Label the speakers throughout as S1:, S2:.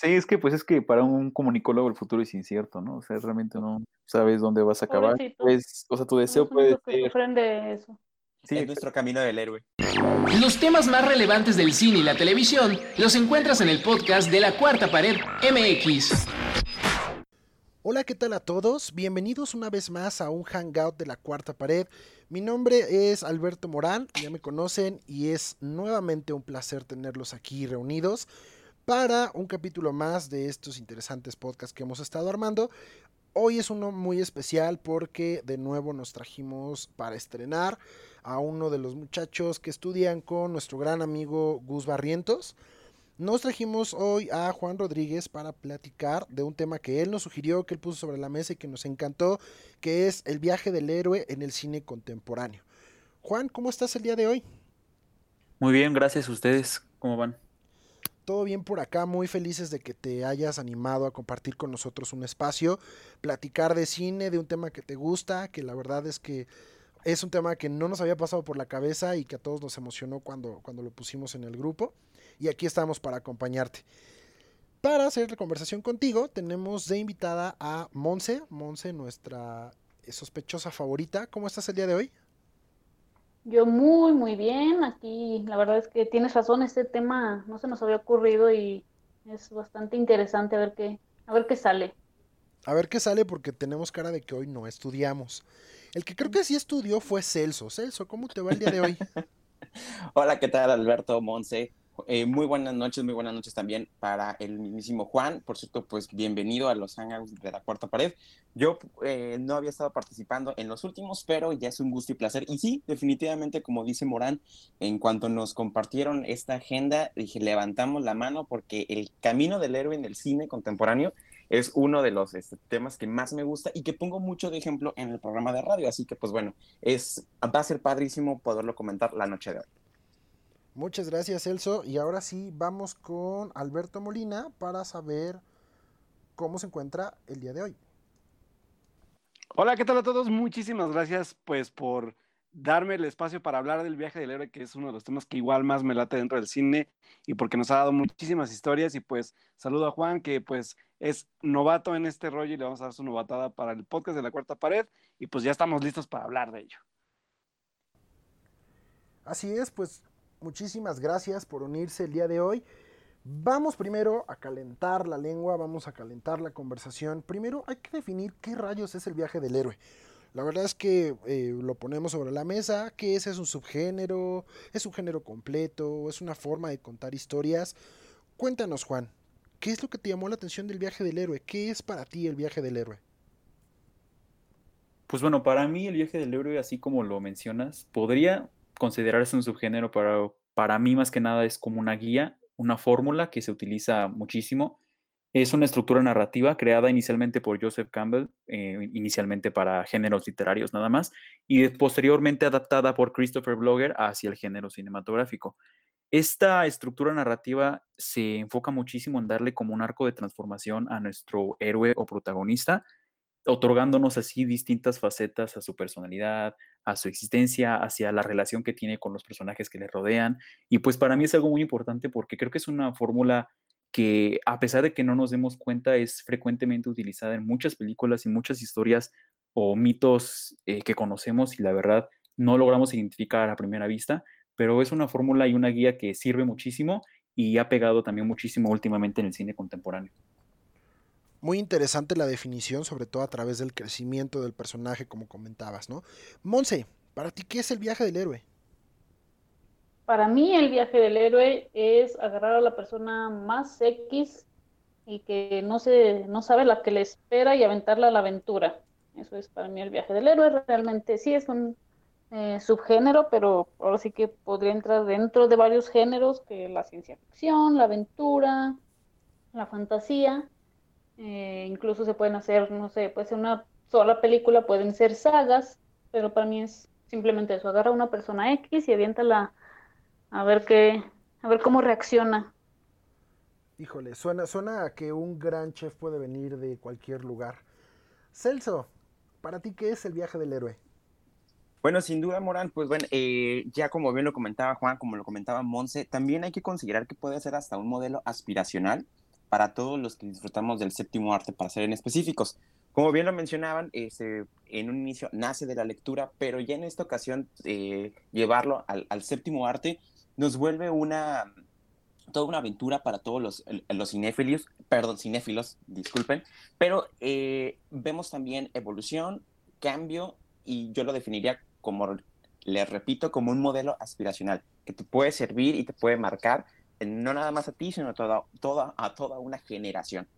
S1: Sí, es que pues es que para un comunicólogo el futuro es incierto, ¿no? O sea, realmente no sabes dónde vas a acabar. Pues, o sea, tu deseo puede
S2: ser... De eso.
S3: Sí, es nuestro camino del héroe.
S4: Los temas más relevantes del cine y la televisión los encuentras en el podcast de La Cuarta Pared MX.
S5: Hola, ¿qué tal a todos? Bienvenidos una vez más a un hangout de La Cuarta Pared. Mi nombre es Alberto Morán, ya me conocen y es nuevamente un placer tenerlos aquí reunidos para un capítulo más de estos interesantes podcasts que hemos estado armando. Hoy es uno muy especial porque de nuevo nos trajimos para estrenar a uno de los muchachos que estudian con nuestro gran amigo Gus Barrientos. Nos trajimos hoy a Juan Rodríguez para platicar de un tema que él nos sugirió, que él puso sobre la mesa y que nos encantó, que es el viaje del héroe en el cine contemporáneo. Juan, ¿cómo estás el día de hoy?
S1: Muy bien, gracias a ustedes. ¿Cómo van?
S5: Todo bien por acá, muy felices de que te hayas animado a compartir con nosotros un espacio, platicar de cine, de un tema que te gusta, que la verdad es que es un tema que no nos había pasado por la cabeza y que a todos nos emocionó cuando, cuando lo pusimos en el grupo. Y aquí estamos para acompañarte. Para hacer la conversación contigo, tenemos de invitada a Monse, Monse, nuestra sospechosa favorita. ¿Cómo estás el día de hoy?
S2: Yo muy, muy bien. Aquí la verdad es que tienes razón, este tema no se nos había ocurrido y es bastante interesante a ver qué, a ver qué sale.
S5: A ver qué sale porque tenemos cara de que hoy no estudiamos. El que creo que sí estudió fue Celso. Celso, ¿cómo te va el día de hoy?
S3: Hola, ¿qué tal Alberto Monse? Eh, muy buenas noches, muy buenas noches también para el mismísimo Juan. Por cierto, pues bienvenido a los Hangouts de la Cuarta Pared. Yo eh, no había estado participando en los últimos, pero ya es un gusto y placer. Y sí, definitivamente, como dice Morán, en cuanto nos compartieron esta agenda, dije, levantamos la mano porque el camino del héroe en el cine contemporáneo es uno de los este, temas que más me gusta y que pongo mucho de ejemplo en el programa de radio. Así que, pues bueno, es, va a ser padrísimo poderlo comentar la noche de hoy.
S5: Muchas gracias, Elso. Y ahora sí, vamos con Alberto Molina para saber cómo se encuentra el día de hoy.
S6: Hola, ¿qué tal a todos? Muchísimas gracias, pues, por darme el espacio para hablar del viaje del héroe, que es uno de los temas que igual más me late dentro del cine y porque nos ha dado muchísimas historias. Y pues saludo a Juan, que pues es novato en este rollo y le vamos a dar su novatada para el podcast de la cuarta pared. Y pues ya estamos listos para hablar de ello.
S5: Así es, pues muchísimas gracias por unirse el día de hoy. Vamos primero a calentar la lengua, vamos a calentar la conversación. Primero hay que definir qué rayos es el viaje del héroe. La verdad es que eh, lo ponemos sobre la mesa, que ese es un subgénero, es un género completo, es una forma de contar historias. Cuéntanos, Juan, ¿qué es lo que te llamó la atención del viaje del héroe? ¿Qué es para ti el viaje del héroe?
S1: Pues bueno, para mí el viaje del héroe, así como lo mencionas, podría considerarse un subgénero, pero para mí más que nada es como una guía, una fórmula que se utiliza muchísimo es una estructura narrativa creada inicialmente por Joseph Campbell, eh, inicialmente para géneros literarios nada más, y posteriormente adaptada por Christopher Blogger hacia el género cinematográfico. Esta estructura narrativa se enfoca muchísimo en darle como un arco de transformación a nuestro héroe o protagonista, otorgándonos así distintas facetas a su personalidad, a su existencia, hacia la relación que tiene con los personajes que le rodean. Y pues para mí es algo muy importante porque creo que es una fórmula que a pesar de que no nos demos cuenta es frecuentemente utilizada en muchas películas y muchas historias o mitos eh, que conocemos y la verdad no logramos identificar a primera vista, pero es una fórmula y una guía que sirve muchísimo y ha pegado también muchísimo últimamente en el cine contemporáneo.
S5: Muy interesante la definición, sobre todo a través del crecimiento del personaje, como comentabas, ¿no? Monse, para ti, ¿qué es el viaje del héroe?
S2: Para mí el viaje del héroe es agarrar a la persona más X y que no, se, no sabe la que le espera y aventarla a la aventura. Eso es para mí el viaje del héroe. Realmente sí es un eh, subgénero, pero ahora sí que podría entrar dentro de varios géneros, que la ciencia ficción, la aventura, la fantasía. Eh, incluso se pueden hacer, no sé, puede ser una sola película, pueden ser sagas, pero para mí es simplemente eso, agarra a una persona X y aviéntala a ver qué, a ver cómo reacciona.
S5: Híjole, suena, suena a que un gran chef puede venir de cualquier lugar. Celso, ¿para ti qué es el viaje del héroe?
S3: Bueno, sin duda, Morán, pues bueno, eh, ya como bien lo comentaba Juan, como lo comentaba Monse, también hay que considerar que puede ser hasta un modelo aspiracional para todos los que disfrutamos del séptimo arte, para ser en específicos. Como bien lo mencionaban, este, en un inicio nace de la lectura, pero ya en esta ocasión eh, llevarlo al, al, séptimo arte nos vuelve una toda una aventura para todos los, los cinéfilos, perdón, cinéfilos, disculpen, pero eh, vemos también evolución, cambio, y yo lo definiría como, les repito, como un modelo aspiracional, que te puede servir y te puede marcar, no nada más a ti, sino a toda, toda, a toda una generación.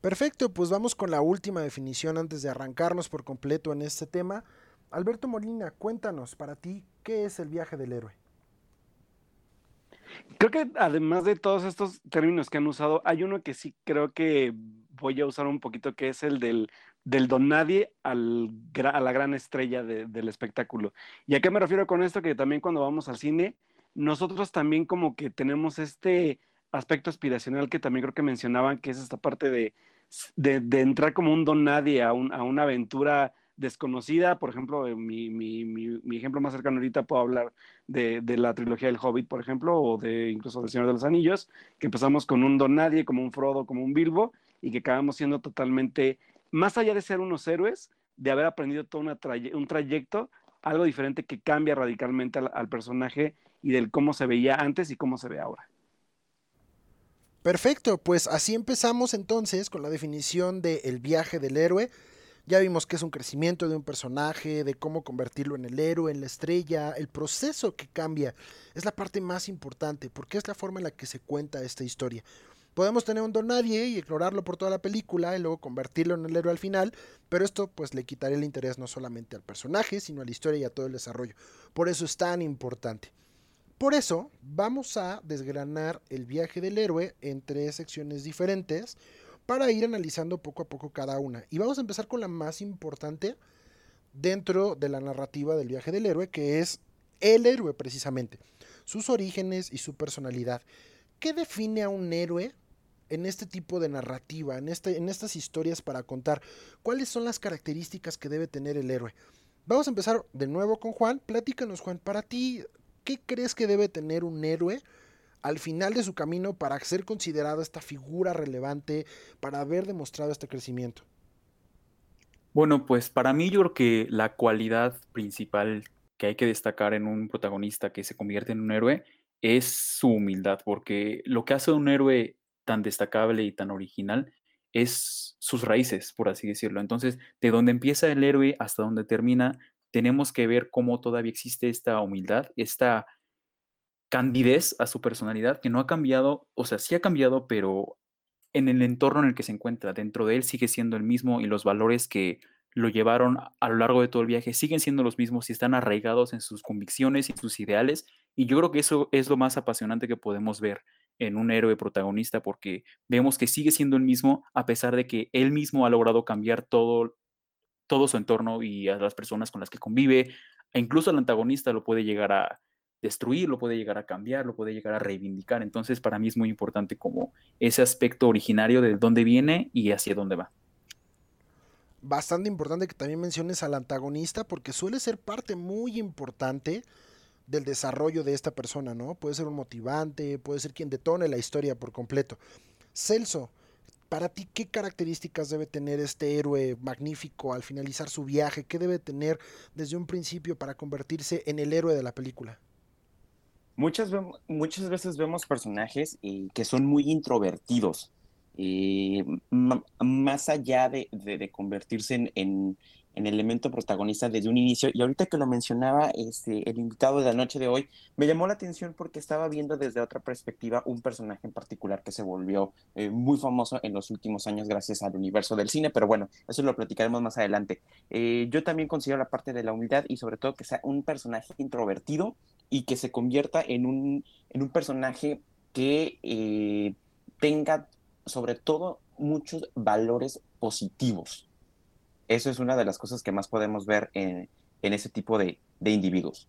S5: Perfecto, pues vamos con la última definición antes de arrancarnos por completo en este tema. Alberto Molina, cuéntanos para ti, ¿qué es el viaje del héroe?
S6: Creo que además de todos estos términos que han usado, hay uno que sí creo que voy a usar un poquito, que es el del, del don nadie al, a la gran estrella del espectáculo. ¿Y a qué me refiero con esto? Que también cuando vamos al cine, nosotros también como que tenemos este aspecto aspiracional que también creo que mencionaban, que es esta parte de de, entrar como un don nadie a, a una aventura desconocida. Por ejemplo, mi, mi, mi, ejemplo más cercano ahorita puedo hablar de, de, la trilogía del Hobbit, por ejemplo, o de incluso del Señor de los Anillos, que empezamos con un don nadie, como un Frodo, como un Bilbo, y que acabamos siendo totalmente, más allá de ser unos héroes, de haber aprendido todo una un trayecto, algo diferente que cambia radicalmente al, personaje y del cómo se veía antes y cómo se ve ahora.
S5: Perfecto, pues así empezamos entonces con la definición de el viaje del héroe. Ya vimos que es un crecimiento de un personaje, de cómo convertirlo en el héroe, en la estrella, el proceso que cambia. Es la parte más importante, porque es la forma en la que se cuenta esta historia. Podemos tener un don nadie y explorarlo por toda la película y luego convertirlo en el héroe al final, pero esto pues le quitaría el interés no solamente al personaje, sino a la historia y a todo el desarrollo. Por eso es tan importante. Por eso vamos a desgranar el viaje del héroe en tres secciones diferentes para ir analizando poco a poco cada una. Y vamos a empezar con la más importante dentro de la narrativa del viaje del héroe, que es el héroe precisamente, sus orígenes y su personalidad. ¿Qué define a un héroe en este tipo de narrativa, en, este, en estas historias para contar? ¿Cuáles son las características que debe tener el héroe? Vamos a empezar de nuevo con Juan. Platícanos, Juan, para ti, ¿qué crees que debe tener un héroe al final de su camino para ser considerado esta figura relevante, para haber demostrado este crecimiento?
S1: Bueno, pues para mí yo creo que la cualidad principal que hay que destacar en un protagonista que se convierte en un héroe es su humildad, porque lo que hace un héroe tan destacable y tan original es sus raíces, por así decirlo. Entonces, de donde empieza el héroe hasta donde termina, tenemos que ver cómo todavía existe esta humildad, esta candidez a su personalidad, que no ha cambiado, o sea, sí ha cambiado, pero en el entorno en el que se encuentra, dentro de él sigue siendo el mismo y los valores que lo llevaron a lo largo de todo el viaje siguen siendo los mismos y están arraigados en sus convicciones y sus ideales. Y yo creo que eso es lo más apasionante que podemos ver en un héroe protagonista porque vemos que sigue siendo el mismo a pesar de que él mismo ha logrado cambiar todo todo su entorno y a las personas con las que convive, e incluso al antagonista lo puede llegar a destruir, lo puede llegar a cambiar, lo puede llegar a reivindicar. Entonces, para mí es muy importante como ese aspecto originario de dónde viene y hacia dónde va.
S5: Bastante importante que también menciones al antagonista porque suele ser parte muy importante del desarrollo de esta persona, ¿no? Puede ser un motivante, puede ser quien detone la historia por completo. Celso, para ti, ¿qué características debe tener este héroe magnífico al finalizar su viaje? ¿Qué debe tener desde un principio para convertirse en el héroe de la película?
S3: Muchas, veces vemos personajes que son muy introvertidos, eh, más allá de, convertirse en elemento protagonista desde un inicio. Y ahorita que lo mencionaba este, el invitado de la noche de hoy, me llamó la atención porque estaba viendo desde otra perspectiva un personaje en particular que se volvió eh, muy famoso en los últimos años gracias al universo del cine, pero bueno, eso lo platicaremos más adelante. Eh, yo también considero la parte de la humildad y sobre todo que sea un personaje introvertido y que se convierta en un, en un personaje que eh, tenga sobre todo muchos valores positivos eso es una de las cosas que más podemos ver en, ese tipo de, individuos.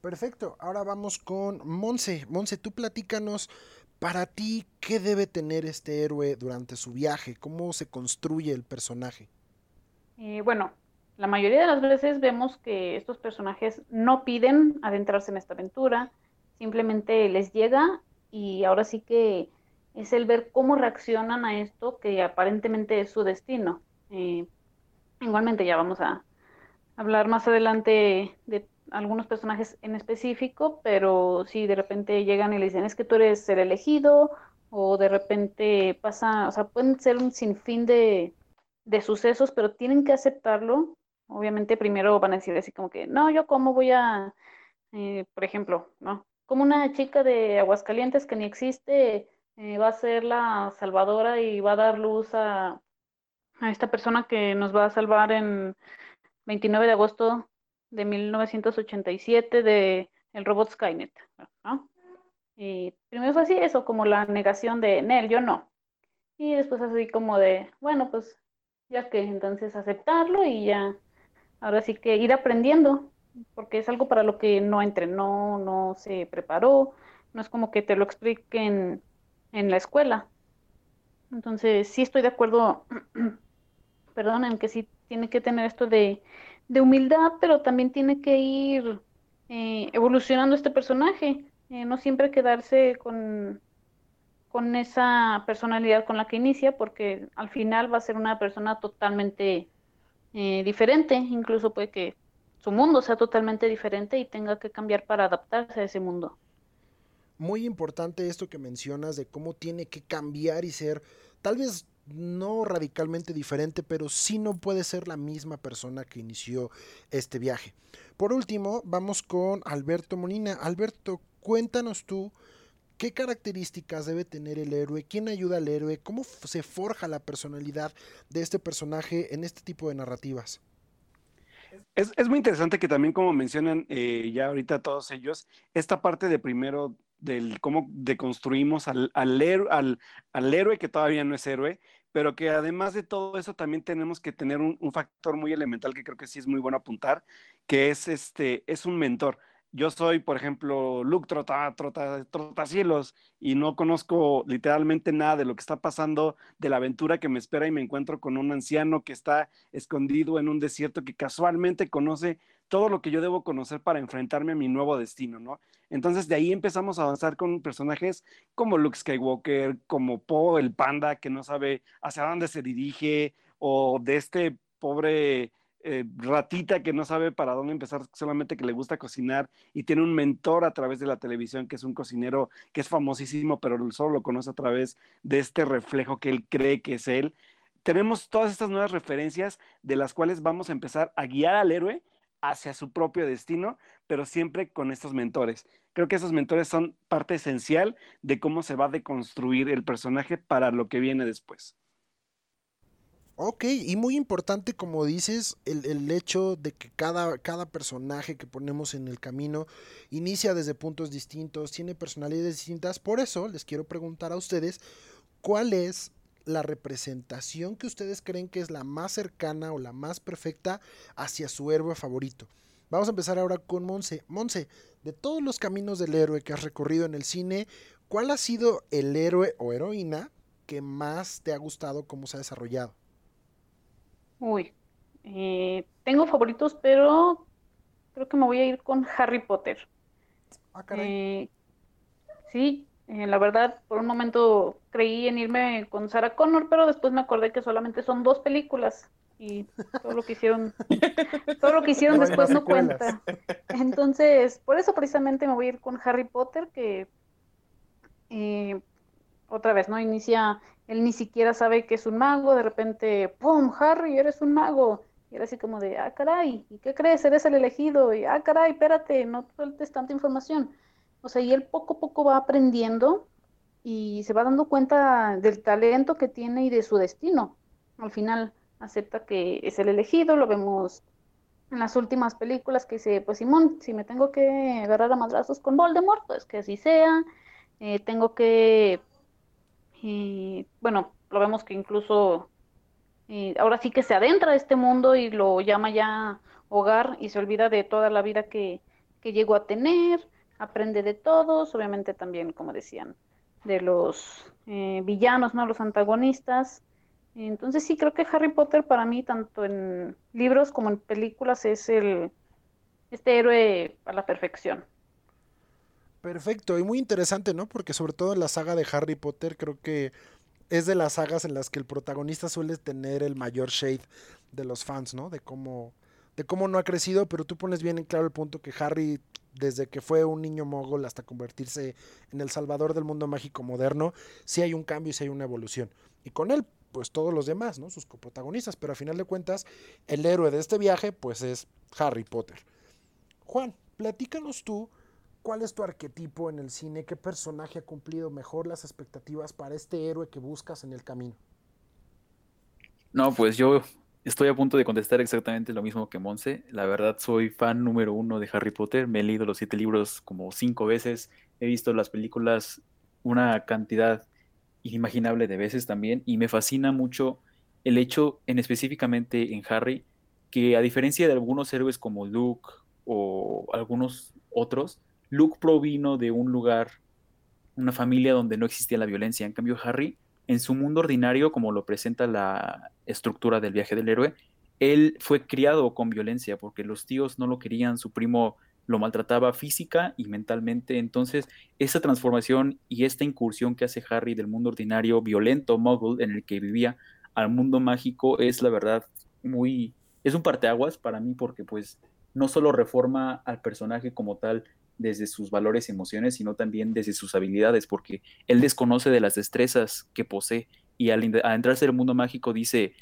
S5: Perfecto, ahora vamos con Monse. Monse, tú platícanos para ti qué debe tener este héroe durante su viaje, cómo se construye el personaje.
S2: Eh, bueno, la mayoría de las veces vemos que estos personajes no piden adentrarse en esta aventura, simplemente les llega y ahora sí que es el ver cómo reaccionan a esto que aparentemente es su destino. Igualmente ya vamos a hablar más adelante de algunos personajes en específico, pero si de repente llegan y le dicen es que tú eres el elegido, o de repente pasa, o sea, pueden ser un sinfín de, de sucesos, pero tienen que aceptarlo. Obviamente primero van a decir así como que, no, yo cómo voy a, eh, por ejemplo, ¿no? Como una chica de Aguascalientes que ni existe, eh, va a ser la salvadora y va a dar luz a, a esta persona que nos va a salvar en 29 de agosto de 1987 de el robot Skynet, ¿no? Y primero fue así, eso, como la negación de Nel, yo no. Y después así como de, bueno, pues ya que entonces aceptarlo y ya, ahora sí que ir aprendiendo, porque es algo para lo que no entrenó, no se preparó, no es como que te lo expliquen en la escuela. Entonces, sí estoy de acuerdo, perdón, en que sí tiene que tener esto de, humildad, pero también tiene que ir eh, evolucionando este personaje, eh, no siempre quedarse con, con esa personalidad con la que inicia, porque al final va a ser una persona totalmente eh, diferente, incluso puede que su mundo sea totalmente diferente y tenga que cambiar para adaptarse a ese mundo.
S5: Muy importante esto que mencionas de cómo tiene que cambiar y ser tal vez no radicalmente diferente, pero sí no puede ser la misma persona que inició este viaje. Por último, vamos con Alberto Molina. Alberto, cuéntanos tú qué características debe tener el héroe, quién ayuda al héroe, cómo se forja la personalidad de este personaje en este tipo de narrativas.
S6: Es, muy interesante que también, como mencionan eh, ya ahorita todos ellos, esta parte de primero del cómo deconstruimos al, al, al, al, héroe que todavía no es héroe, pero que además de todo eso también tenemos que tener un, un, factor muy elemental que creo que sí es muy bueno apuntar, que es, este, es un mentor. Yo soy, por ejemplo, Luke Trota, Trota, Trotacielos y no conozco literalmente nada de lo que está pasando, de la aventura que me espera y me encuentro con un anciano que está escondido en un desierto que casualmente conoce todo lo que yo debo conocer para enfrentarme a mi nuevo destino, ¿no? Entonces de ahí empezamos a avanzar con personajes como Luke Skywalker, como Poe el panda que no sabe hacia dónde se dirige, o de este pobre eh, ratita que no sabe para dónde empezar, solamente que le gusta cocinar y tiene un mentor a través de la televisión que es un cocinero que es famosísimo, pero solo lo conoce a través de este reflejo que él cree que es él. Tenemos todas estas nuevas referencias de las cuales vamos a empezar a guiar al héroe hacia su propio destino, pero siempre con estos mentores. Creo que esos mentores son parte esencial de cómo se va a deconstruir el personaje para lo que viene después.
S5: Ok, y muy importante, como dices, el, hecho de que cada, cada, personaje que ponemos en el camino inicia desde puntos distintos, tiene personalidades distintas. Por eso les quiero preguntar a ustedes, ¿cuál es la representación que ustedes creen que es la más cercana o la más perfecta hacia su héroe favorito? Vamos a empezar ahora con Monse. Monse, de todos los caminos del héroe que has recorrido en el cine, ¿cuál ha sido el héroe o heroína que más te ha gustado cómo se ha desarrollado?
S2: Uy, eh, tengo favoritos, pero creo que me voy a ir con Harry Potter.
S5: Ah, eh,
S2: sí, eh, la verdad, por un momento creí en irme con Sarah Connor, pero después me acordé que solamente son dos películas y todo lo que hicieron, todo lo que hicieron después no cuenta. Entonces, por eso precisamente me voy a ir con Harry Potter, que otra vez, ¿no? Inicia él ni siquiera sabe que es un mago, de repente, ¡pum! Harry, eres un mago. Y era así como de, ah, caray, ¿y qué crees? Eres el elegido. Y, ah, caray, espérate, no sueltes tanta información. O sea, y él poco a poco va aprendiendo y se va dando cuenta del talento que tiene y de su destino. Al final acepta que es el elegido, lo vemos en las últimas películas que dice, pues Simón, si me tengo que agarrar a madrazos con Voldemort, pues que así sea. Eh, tengo que y bueno, lo vemos que incluso eh, ahora sí que se adentra a este mundo y lo llama ya hogar y se olvida de toda la vida que, que llegó a tener, aprende de todos, obviamente también, como decían, de los eh, villanos, ¿no? Los antagonistas. Entonces sí creo que Harry Potter para mí, tanto en libros como en películas, es el este héroe a la perfección.
S5: Perfecto, y muy interesante, ¿no? Porque sobre todo en la saga de Harry Potter creo que es de las sagas en las que el protagonista suele tener el mayor shade de los fans, ¿no? De cómo, de cómo no ha crecido, pero tú pones bien en claro el punto que Harry, desde que fue un niño mogol hasta convertirse en el salvador del mundo mágico moderno, sí hay un cambio y sí hay una evolución. Y con él, pues todos los demás, ¿no? Sus coprotagonistas, pero a final de cuentas, el héroe de este viaje, pues es Harry Potter. Juan, platícanos tú ¿Cuál es tu arquetipo en el cine? ¿Qué personaje ha cumplido mejor las expectativas para este héroe que buscas en el camino?
S1: No, pues yo estoy a punto de contestar exactamente lo mismo que Monse. La verdad, soy fan número uno de Harry Potter. Me he leído los siete libros como cinco veces. He visto las películas una cantidad inimaginable de veces también. Y me fascina mucho el hecho, en específicamente en Harry, que a diferencia de algunos héroes como Luke o algunos otros, Luke provino de un lugar, una familia donde no existía la violencia. En cambio, Harry, en su mundo ordinario, como lo presenta la estructura del viaje del héroe, él fue criado con violencia porque los tíos no lo querían, su primo lo maltrataba física y mentalmente. Entonces, esa transformación y esta incursión que hace Harry del mundo ordinario, violento, muggle, en el que vivía, al mundo mágico, es la verdad muy... Es un parteaguas para mí porque pues no solo reforma al personaje como tal, desde sus valores y emociones, sino también desde sus habilidades, porque él desconoce de las destrezas que posee y al, entrarse en el mundo mágico dice,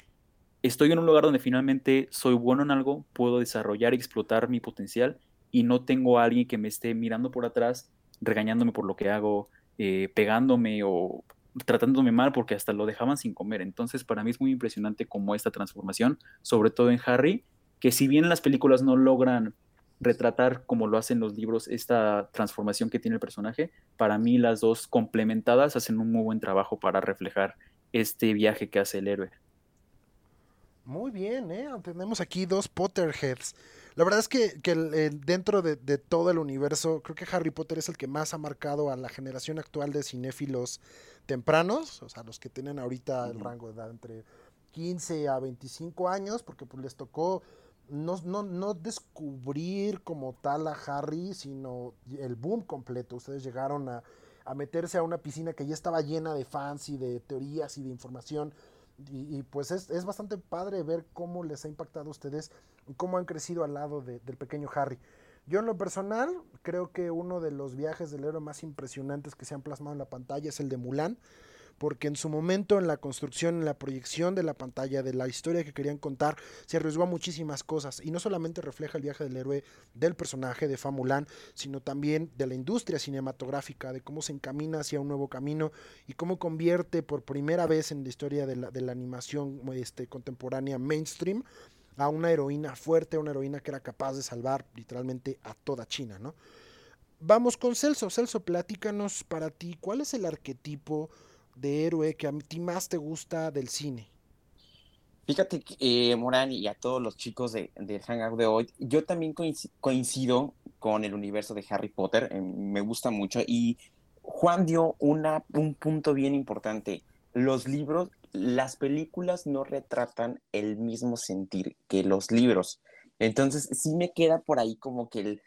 S1: estoy en un lugar donde finalmente soy bueno en algo, puedo desarrollar y explotar mi potencial y no tengo a alguien que me esté mirando por atrás, regañándome por lo que hago, eh, pegándome o tratándome mal porque hasta lo dejaban sin comer. Entonces para mí es muy impresionante como esta transformación, sobre todo en Harry, que si bien las películas no logran retratar como lo hacen los libros esta transformación que tiene el personaje, para mí las dos complementadas hacen un muy buen trabajo para reflejar este viaje que hace el héroe.
S5: Muy bien, ¿eh? tenemos aquí dos Potterheads. La verdad es que, eh, dentro de, todo el universo, creo que Harry Potter es el que más ha marcado a la generación actual de cinéfilos tempranos, o sea, los que tienen ahorita el rango de edad entre 15 a 25 años, porque pues les tocó no, no, no, descubrir como tal a Harry, sino el boom completo. Ustedes llegaron a, meterse a una piscina que ya estaba llena de fans y de teorías y de información. Y, pues es, bastante padre ver cómo les ha impactado a ustedes cómo han crecido al lado del pequeño Harry. Yo en lo personal creo que uno de los viajes del héroe más impresionantes que se han plasmado en la pantalla es el de Mulan porque en su momento en la construcción, en la proyección de la pantalla, de la historia que querían contar, se arriesgó a muchísimas cosas y no solamente refleja el viaje del héroe del personaje de Famulán, sino también de la industria cinematográfica, de cómo se encamina hacia un nuevo camino y cómo convierte por primera vez en la historia de la, animación este, contemporánea mainstream a una heroína fuerte, una heroína que era capaz de salvar literalmente a toda China, ¿no? Vamos con Celso. Celso, platícanos para ti, ¿cuál es el arquetipo de héroe que a ti más te gusta del cine?
S3: Fíjate, eh, Morán, y a todos los chicos de, del Hangout de hoy, yo también coincido con el universo de Harry Potter, eh, me gusta mucho, y Juan dio una, un punto bien importante. Los libros, las películas no retratan el mismo sentir que los libros. Entonces, sí me queda por ahí como que el,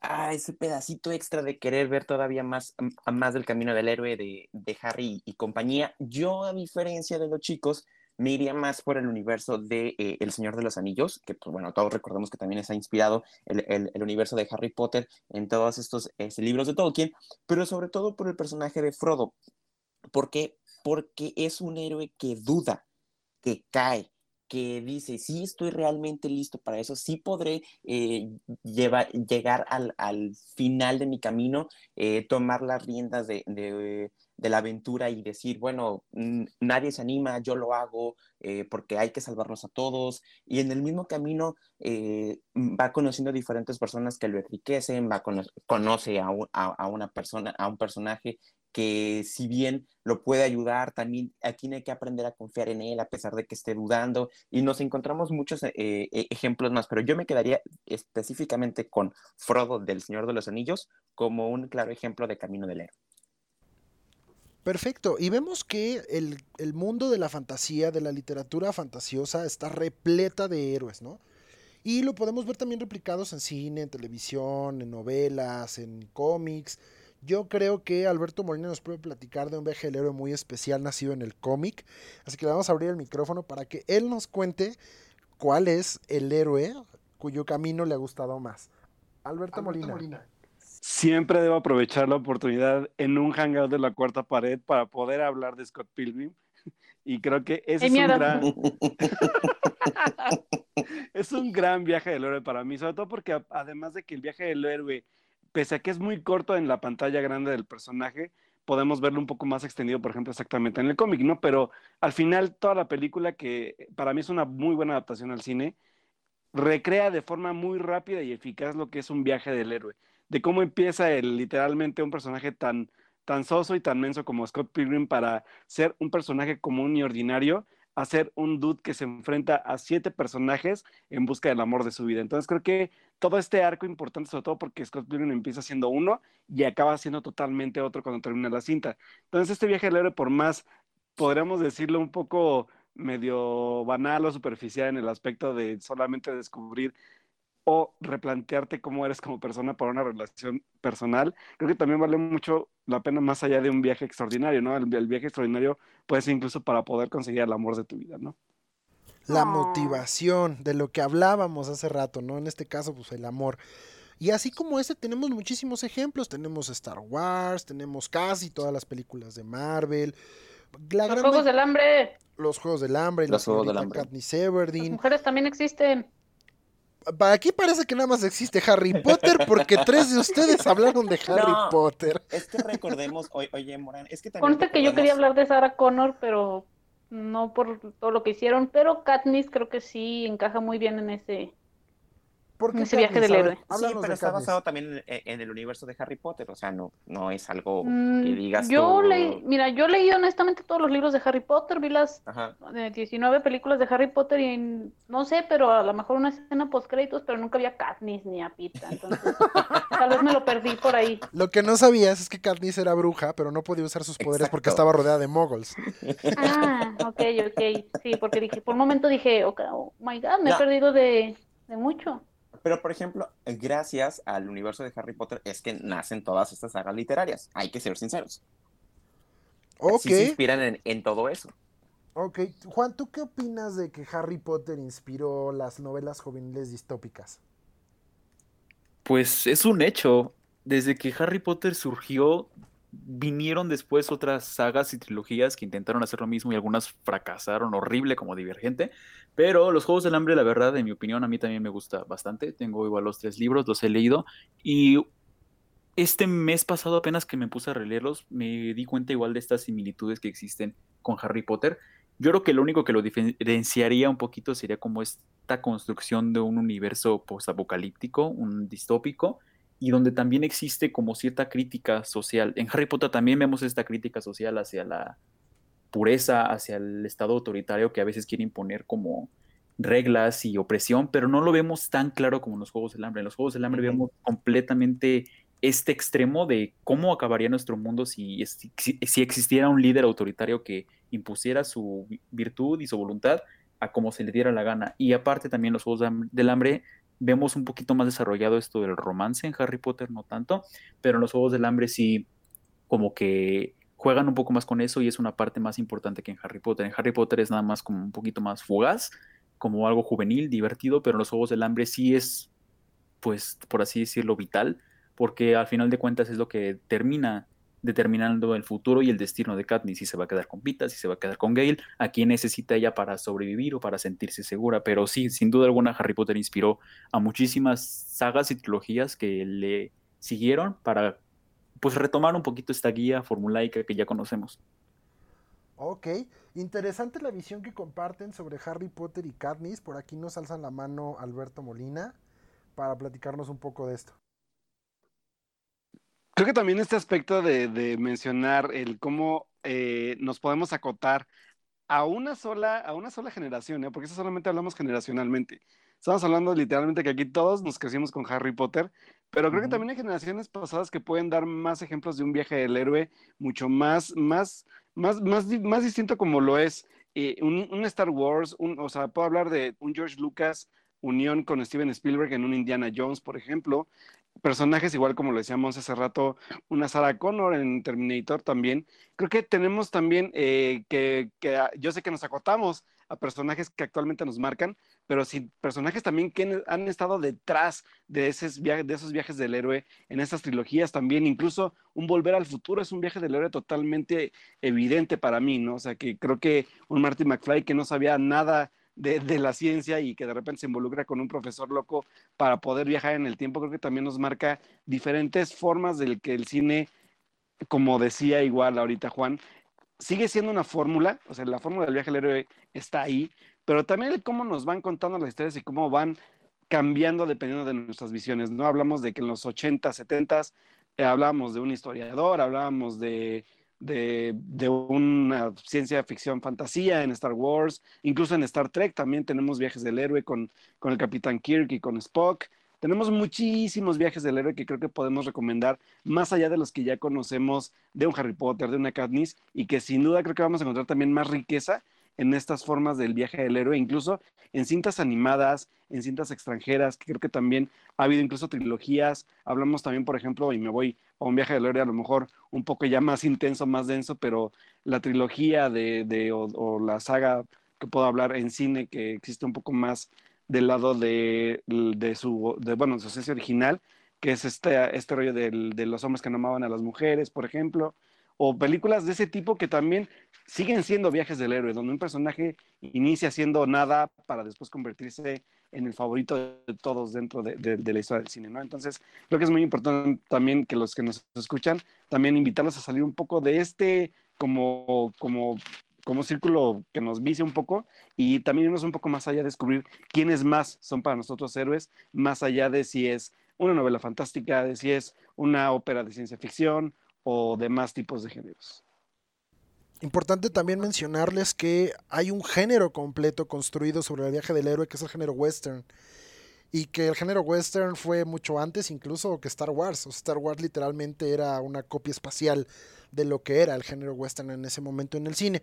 S3: ah, ese pedacito extra de querer ver todavía más, más del camino del héroe de, Harry y compañía. Yo, a diferencia de los chicos, me iría más por el universo de eh, El Señor de los Anillos, que pues bueno, todos recordemos que también está inspirado el universo de Harry Potter en todos estos este, libros de Tolkien, pero sobre todo por el personaje de Frodo. ¿Por qué? Porque es un héroe que duda, que cae, que dice, sí estoy realmente listo para eso, sí podré eh, llegar al, final de mi camino, eh, tomar las riendas de, la aventura y decir, bueno, nadie se anima, yo lo hago eh, porque hay que salvarnos a todos. Y en el mismo camino va conociendo diferentes personas que lo enriquecen, va conoce a, a, una persona, a un personaje que si bien lo puede ayudar, también tiene que aprender a confiar en él a pesar de que esté dudando. Y nos encontramos muchos eh, eh, ejemplos más, pero yo me quedaría específicamente con Frodo del Señor de los Anillos como un claro ejemplo de camino del héroe.
S5: Perfecto, y vemos que el, el mundo de la fantasía, de la literatura fantasiosa, está repleta de héroes, ¿no? Y lo podemos ver también replicados en cine, en televisión, en novelas, en cómics Yo creo que Alberto Molina nos puede platicar de un viaje del héroe muy especial nacido en el cómic. Así que le vamos a abrir el micrófono para que él nos cuente cuál es el héroe cuyo camino le ha gustado más. Alberto, Molina.
S6: Siempre debo aprovechar la oportunidad en un hangout de la cuarta pared para poder hablar de Scott Pilgrim. Y creo que ese es un gran... es un gran viaje del héroe para mí, sobre todo porque además de que el viaje del héroe, pese a que es muy corto en la pantalla grande del personaje, podemos verlo un poco más extendido, por ejemplo, exactamente en el cómic, ¿no? Pero al final toda la película, que para mí es una muy buena adaptación al cine, recrea de forma muy rápida y eficaz lo que es un viaje del héroe, de cómo empieza el, literalmente un personaje tan, tan soso y tan menso como Scott Pilgrim para ser un personaje común y ordinario, a ser un dude que se enfrenta a siete personajes en busca del amor de su vida. Entonces creo que todo este arco importante, sobre todo porque Scott Pilgrim empieza siendo uno y acaba siendo totalmente otro cuando termina la cinta. Entonces este viaje del héroe, por más, podríamos decirlo un poco medio banal o superficial en el aspecto de solamente descubrir o replantearte cómo eres como persona para una relación personal, creo que también vale mucho la pena más allá de un viaje extraordinario, ¿no? El, viaje extraordinario puede ser incluso para poder conseguir el amor de tu vida, ¿no?
S5: La motivación de lo que hablábamos hace rato, ¿no? En este caso, pues el amor. Y así como este tenemos muchísimos ejemplos, tenemos Star Wars, tenemos casi todas las películas de Marvel,
S2: los Juegos del Hambre.
S5: Los Juegos del Hambre. Los Juegos del Hambre.
S2: Las mujeres también existen.
S5: Para aquí parece que nada más existe Harry Potter porque tres de ustedes hablaron de Harry Potter.
S3: Es que recordemos, oye, Morán, es que
S2: también. que yo quería hablar de Sarah Connor, pero no por todo lo que hicieron, pero Katniss creo que sí encaja muy bien en ese porque ese viaje del héroe.
S3: Sí, pero está basado también en, el universo de Harry Potter, o sea, no, no es algo mm, que digas
S2: yo leí, mira, yo leí honestamente todos los libros de Harry Potter, vi las 19 películas de Harry Potter y no sé, pero a lo mejor una escena post créditos, pero nunca había Katniss ni a Pita, entonces tal vez me lo perdí por ahí.
S5: Lo que no sabías es que Katniss era bruja, pero no podía usar sus poderes porque estaba rodeada de moguls.
S2: Ah, ok, ok, sí, porque dije, por un momento dije, oh, my god, me he perdido de, de mucho.
S3: Pero, por ejemplo, gracias al universo de Harry Potter es que nacen todas estas sagas literarias. Hay que ser sinceros.
S5: Ok.
S3: se inspiran en, todo eso.
S5: Ok. Juan, ¿tú qué opinas de que Harry Potter inspiró las novelas juveniles distópicas?
S1: Pues es un hecho. Desde que Harry Potter surgió, vinieron después otras sagas y trilogías que intentaron hacer lo mismo y algunas fracasaron horrible como Divergente, pero los Juegos del Hambre, la verdad, en mi opinión, a mí también me gusta bastante. Tengo igual los tres libros, los he leído y este mes pasado apenas que me puse a releerlos, me di cuenta igual de estas similitudes que existen con Harry Potter. Yo creo que lo único que lo diferenciaría un poquito sería como esta construcción de un universo post-apocalíptico, un distópico, y donde también existe como cierta crítica social. En Harry Potter también vemos esta crítica social hacia la pureza, hacia el Estado autoritario que a veces quiere imponer como reglas y opresión, pero no lo vemos tan claro como en los Juegos del Hambre. En los Juegos del Hambre vemos completamente este extremo de cómo acabaría nuestro mundo si, si, existiera un líder autoritario que impusiera su virtud y su voluntad a como se le diera la gana. Y aparte también los Juegos del Hambre vemos un poquito más desarrollado esto del romance en Harry Potter, no tanto, pero en los Juegos del Hambre sí como que juegan un poco más con eso y es una parte más importante que en Harry Potter. En Harry Potter es nada más como un poquito más fugaz, como algo juvenil, divertido, pero en los Juegos del Hambre sí es, pues, por así decirlo, vital, porque al final de cuentas es lo que termina determinando el futuro y el destino de Katniss, si se va a quedar con Pita, si se va a quedar con Gale, a quién necesita ella para sobrevivir o para sentirse segura. Pero sí, sin duda alguna, Harry Potter inspiró a muchísimas sagas y trilogías que le siguieron para pues retomar un poquito esta guía formulaica que ya conocemos.
S5: Ok, interesante la visión que comparten sobre Harry Potter y Katniss. Por aquí nos alzan la mano Alberto Molina para platicarnos un poco de esto.
S6: Creo que también este aspecto de, mencionar el cómo eh, nos podemos acotar a una sola, a una sola generación, ¿eh? porque eso solamente hablamos generacionalmente. Estamos hablando literalmente que aquí todos nos crecimos con Harry Potter, pero creo que también hay generaciones pasadas que pueden dar más ejemplos de un viaje del héroe mucho más, más, más, más, más distinto como lo es eh, un, Star Wars, un, o sea, puedo hablar de un George Lucas unión con Steven Spielberg en un Indiana Jones, por ejemplo, personajes, igual como lo decíamos hace rato, una Sarah Connor en Terminator también. Creo que tenemos también eh, que, que, yo sé que nos acotamos a personajes que actualmente nos marcan, pero sí personajes también que han estado detrás de esos, viajes, de esos viajes del héroe en estas trilogías también. Incluso un Volver al Futuro es un viaje del héroe totalmente evidente para mí, ¿no? O sea, que creo que un Marty McFly que no sabía nada de, la ciencia y que de repente se involucra con un profesor loco para poder viajar en el tiempo, creo que también nos marca diferentes formas del que el cine, como decía igual ahorita Juan, sigue siendo una fórmula, o sea, la fórmula del viaje del héroe está ahí, pero también el cómo nos van contando las historias y cómo van cambiando dependiendo de nuestras visiones, ¿no? Hablamos de que en los 80, 70 eh, hablábamos de un historiador, hablábamos de, de, de, una ciencia ficción fantasía en Star Wars, incluso en Star Trek también tenemos viajes del héroe con, con el Capitán Kirk y con Spock. Tenemos muchísimos viajes del héroe que creo que podemos recomendar, más allá de los que ya conocemos de un Harry Potter, de una Katniss, y que sin duda creo que vamos a encontrar también más riqueza en estas formas del viaje del héroe, incluso en cintas animadas, en cintas extranjeras, que creo que también ha habido incluso trilogías. Hablamos también, por ejemplo, y me voy a un viaje del héroe a lo mejor un poco ya más intenso, más denso, pero la trilogía de, de o, la saga que puedo hablar en cine, que existe un poco más del lado de, de su, de, bueno, original, que es este, este rollo del, de los hombres que no amaban a las mujeres, por ejemplo, o películas de ese tipo que también siguen siendo viajes del héroe, donde un personaje inicia siendo nada para después convertirse en el favorito de todos dentro de, la historia del cine, ¿no? Entonces, creo que es muy importante también que los que nos escuchan, también invitarlos a salir un poco de este como, como, como círculo que nos vicia un poco y también irnos un poco más allá de descubrir quiénes más son para nosotros héroes, más allá de si es una novela fantástica, de si es una ópera de ciencia ficción o demás tipos de géneros.
S5: Importante también mencionarles que hay un género completo construido sobre el viaje del héroe, que es el género western. Y que el género western fue mucho antes incluso que Star Wars. Star Wars literalmente era una copia espacial de lo que era el género western en ese momento en el cine.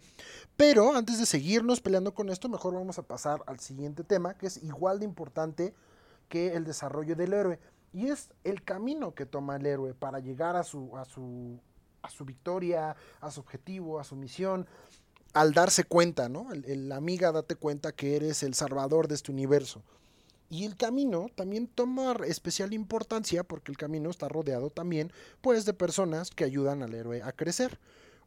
S5: Pero antes de seguirnos peleando con esto, mejor vamos a pasar al siguiente tema, que es igual de importante que el desarrollo del héroe. Y es el camino que toma el héroe para llegar a su, a su a su victoria, a su objetivo, a su misión, al darse cuenta, ¿no? El, la amiga, date cuenta que eres el salvador de este universo. Y el camino también toma especial importancia porque el camino está rodeado también pues de personas que ayudan al héroe a crecer.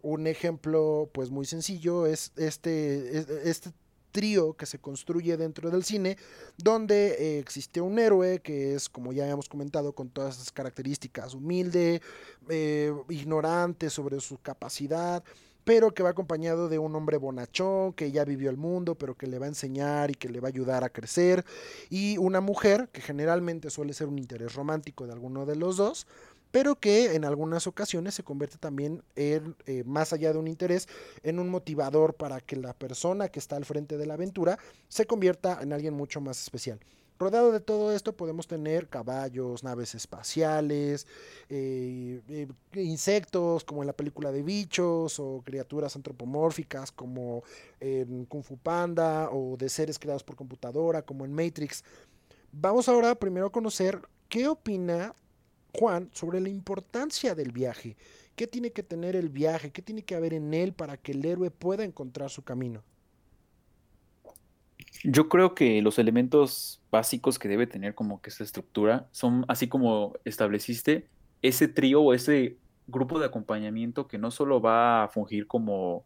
S5: Un ejemplo pues muy sencillo es este, este trío que se construye dentro del cine, donde eh, existe un héroe que es, como ya habíamos comentado, con todas esas características, humilde, eh, ignorante sobre su capacidad, pero que va acompañado de un hombre bonachón que ya vivió el mundo, pero que le va a enseñar y que le va a ayudar a crecer, y una mujer que generalmente suele ser un interés romántico de alguno de los dos, pero que en algunas ocasiones se convierte también eh, más allá de un interés, en un motivador para que la persona que está al frente de la aventura se convierta en alguien mucho más especial. Rodeado de todo esto podemos tener caballos, naves espaciales, eh, eh, insectos como en la película de bichos o criaturas antropomórficas como en Kung Fu Panda o de seres creados por computadora como en Matrix. Vamos ahora primero a conocer qué opina Juan sobre la importancia del viaje. ¿Qué tiene que tener el viaje? ¿Qué tiene que haber en él para que el héroe pueda encontrar su camino?
S1: Yo creo que los elementos básicos que debe tener como que esta estructura son así como estableciste ese trío o ese grupo de acompañamiento que no solo va a fungir como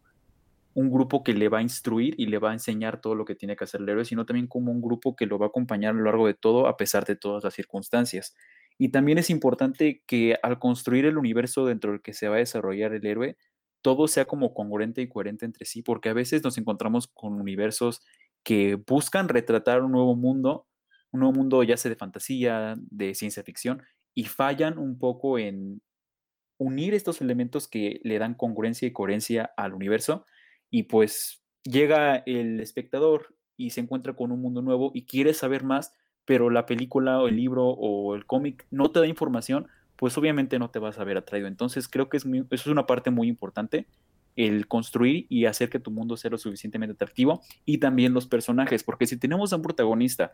S1: un grupo que le va a instruir y le va a enseñar todo lo que tiene que hacer el héroe, sino también como un grupo que lo va a acompañar a lo largo de todo a pesar de todas las circunstancias. Y también es importante que al construir el universo dentro del que se va a desarrollar el héroe, todo sea como congruente y coherente entre sí, porque a veces nos encontramos con universos que buscan retratar un nuevo mundo, un nuevo mundo ya sea de fantasía, de ciencia ficción, y fallan un poco en unir estos elementos que le dan congruencia y coherencia al universo, y pues llega el espectador y se encuentra con un mundo nuevo y quiere saber más, pero la película o el libro o el cómic no te da información, pues obviamente no te vas a ver atraído. Entonces creo que es eso es una parte muy importante, el construir y hacer que tu mundo sea lo suficientemente atractivo y también los personajes, porque si tenemos a un protagonista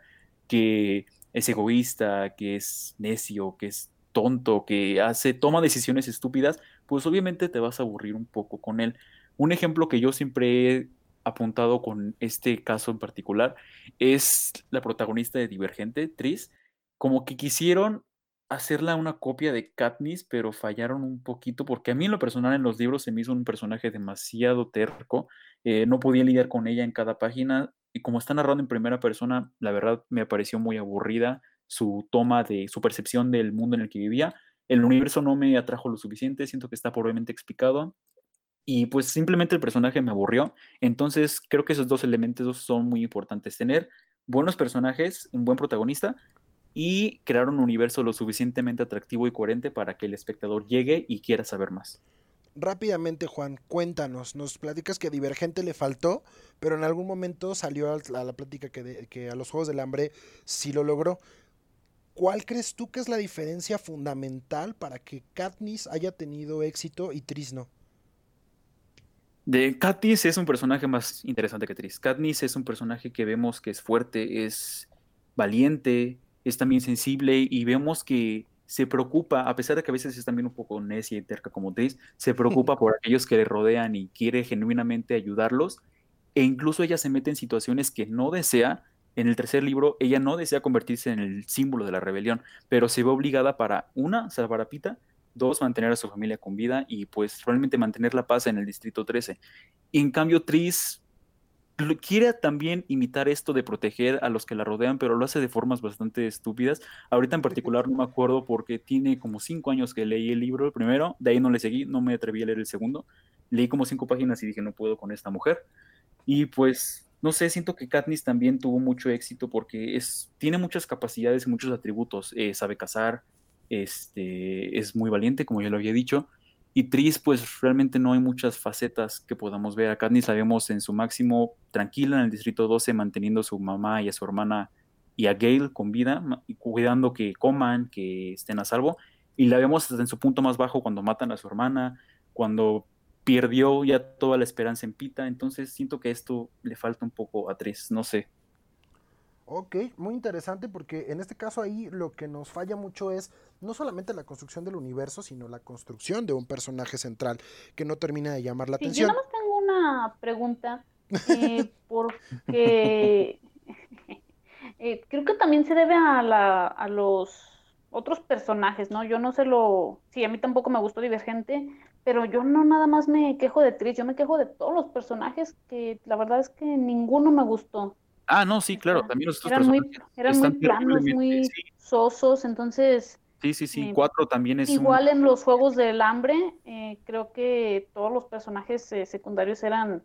S1: que es egoísta, que es necio, que es tonto, que hace, toma decisiones estúpidas, pues obviamente te vas a aburrir un poco con él. Un ejemplo que yo siempre he apuntado con este caso en particular es la protagonista de Divergente, Tris, como que quisieron hacerla una copia de Katniss, pero fallaron un poquito, porque a mí en lo personal en los libros se me hizo un personaje demasiado terco, eh, no podía lidiar con ella en cada página, y como está narrando en primera persona, la verdad me pareció muy aburrida su toma de su percepción del mundo en el que vivía. El universo no me atrajo lo suficiente, siento que está probablemente explicado, y pues simplemente el personaje me aburrió. Entonces creo que esos dos elementos son muy importantes. Tener buenos personajes, un buen protagonista y crear un universo lo suficientemente atractivo y coherente para que el espectador llegue y quiera saber más.
S5: Rápidamente, Juan, cuéntanos. Nos platicas que Divergente le faltó, pero en algún momento salió a la, plática que, que a los Juegos del Hambre sí lo logró. ¿Cuál crees tú que es la diferencia fundamental para que Katniss haya tenido éxito y Tris no?
S1: De Katniss es un personaje más interesante que Tris. Katniss es un personaje que vemos que es fuerte, es valiente, es también sensible y vemos que se preocupa, a pesar de que a veces es también un poco necia y terca como Tris, se preocupa por aquellos que le rodean y quiere genuinamente ayudarlos. E incluso ella se mete en situaciones que no desea. En el tercer libro, ella no desea convertirse en el símbolo de la rebelión, pero se ve obligada para, una, salvar a Pita, dos, mantener a su familia con vida y pues realmente mantener la paz en el Distrito 13. Y en cambio, Tris quiere también imitar esto de proteger a los que la rodean, pero lo hace de formas bastante estúpidas. Ahorita en particular no me acuerdo porque tiene como cinco años que leí el libro el primero, de ahí no le seguí, no me atreví a leer el segundo. Leí como cinco páginas y dije, no puedo con esta mujer. Y pues, no sé, siento que Katniss también tuvo mucho éxito porque es, tiene muchas capacidades y muchos atributos. Eh, sabe cazar, este, es muy valiente, como ya lo había dicho. Y Tris, pues realmente no hay muchas facetas que podamos ver. A Katniss la vemos en su máximo tranquila en el Distrito 12, manteniendo a su mamá y a su hermana y a Gale con vida, cuidando que coman, que estén a salvo. Y la vemos hasta en su punto más bajo cuando matan a su hermana, cuando perdió ya toda la esperanza en Pita. Entonces siento que esto le falta un poco a Tris, no sé.
S5: Ok, muy interesante porque en este caso ahí lo que nos falla mucho es no solamente la construcción del universo, sino la construcción de un personaje central que no termina de llamar la atención.
S2: Yo nada más tengo una pregunta, eh, porque eh, creo que también se debe a, la, a los otros personajes, ¿no? Yo no sé lo... Sí, a mí tampoco me gustó Divergente, pero yo no nada más me quejo de Tris, yo me quejo de todos los personajes que la verdad es que ninguno me gustó.
S1: Ah, no, sí, claro, también los
S2: eran muy, eran muy planos, muy sosos, entonces...
S1: Sí, sí, sí, eh, cuatro también es...
S2: Igual en los Juegos del Hambre, eh, creo que todos los personajes eh, secundarios eran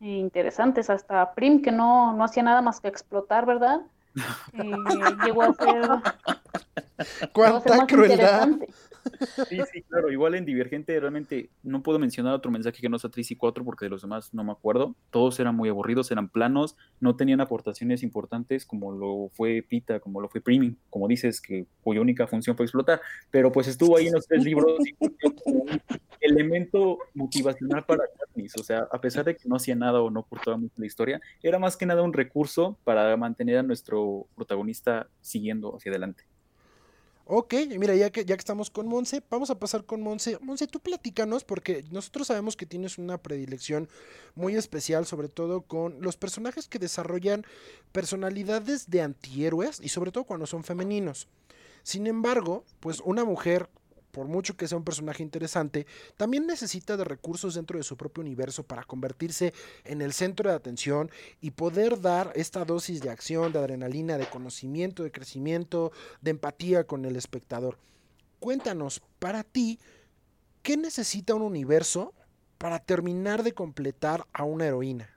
S2: interesantes, hasta Prim, que no, no hacía nada más que explotar, ¿verdad? llegó a ser...
S5: ¡Cuánta crueldad!
S1: Sí, sí, claro. Igual en Divergente realmente no puedo mencionar otro mensaje que no sea 3 y 4 porque de los demás no me acuerdo. Todos eran muy aburridos, eran planos, no tenían aportaciones importantes como lo fue Pita, como lo fue Priming, como dices, que cuya única función fue explotar. Pero pues estuvo ahí en los tres libros y un elemento motivacional para Katniss. O sea, a pesar de que no hacía nada o no aportaba mucho la historia, era más que nada un recurso para mantener a nuestro protagonista siguiendo hacia adelante.
S5: Ok, mira, ya que, ya que estamos con Monse, vamos a pasar con Monse. Monse, tú platícanos, porque nosotros sabemos que tienes una predilección muy especial, sobre todo con los personajes que desarrollan personalidades de antihéroes y sobre todo cuando son femeninos. Sin embargo, pues una mujer por mucho que sea un personaje interesante, también necesita de recursos dentro de su propio universo para convertirse en el centro de atención y poder dar esta dosis de acción, de adrenalina, de conocimiento, de crecimiento, de empatía con el espectador. Cuéntanos, para ti, ¿qué necesita un universo para terminar de completar a una heroína?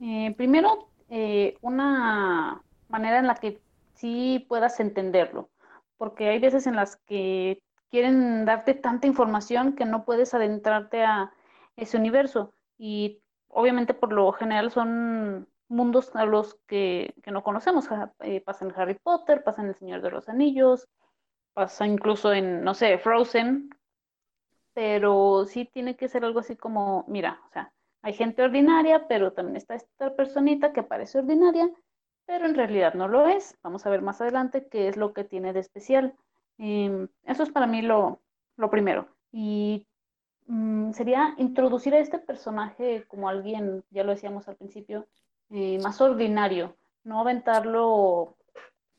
S2: Eh, primero, eh, una manera en la que sí puedas entenderlo, porque hay veces en las que quieren darte tanta información que no puedes adentrarte a ese universo. Y obviamente por lo general son mundos a los que, no conocemos. Eh, pasa en Harry Potter, pasa en El Señor de los Anillos, pasa incluso en, no sé, Frozen. Pero sí tiene que ser algo así como, mira, o sea, hay gente ordinaria, pero también está esta personita que parece ordinaria, pero en realidad no lo es. Vamos a ver más adelante qué es lo que tiene de especial. Em, eso es para mí lo, lo primero. Y mm, sería introducir a este personaje como alguien, ya lo decíamos al principio, eh, más ordinario, no aventarlo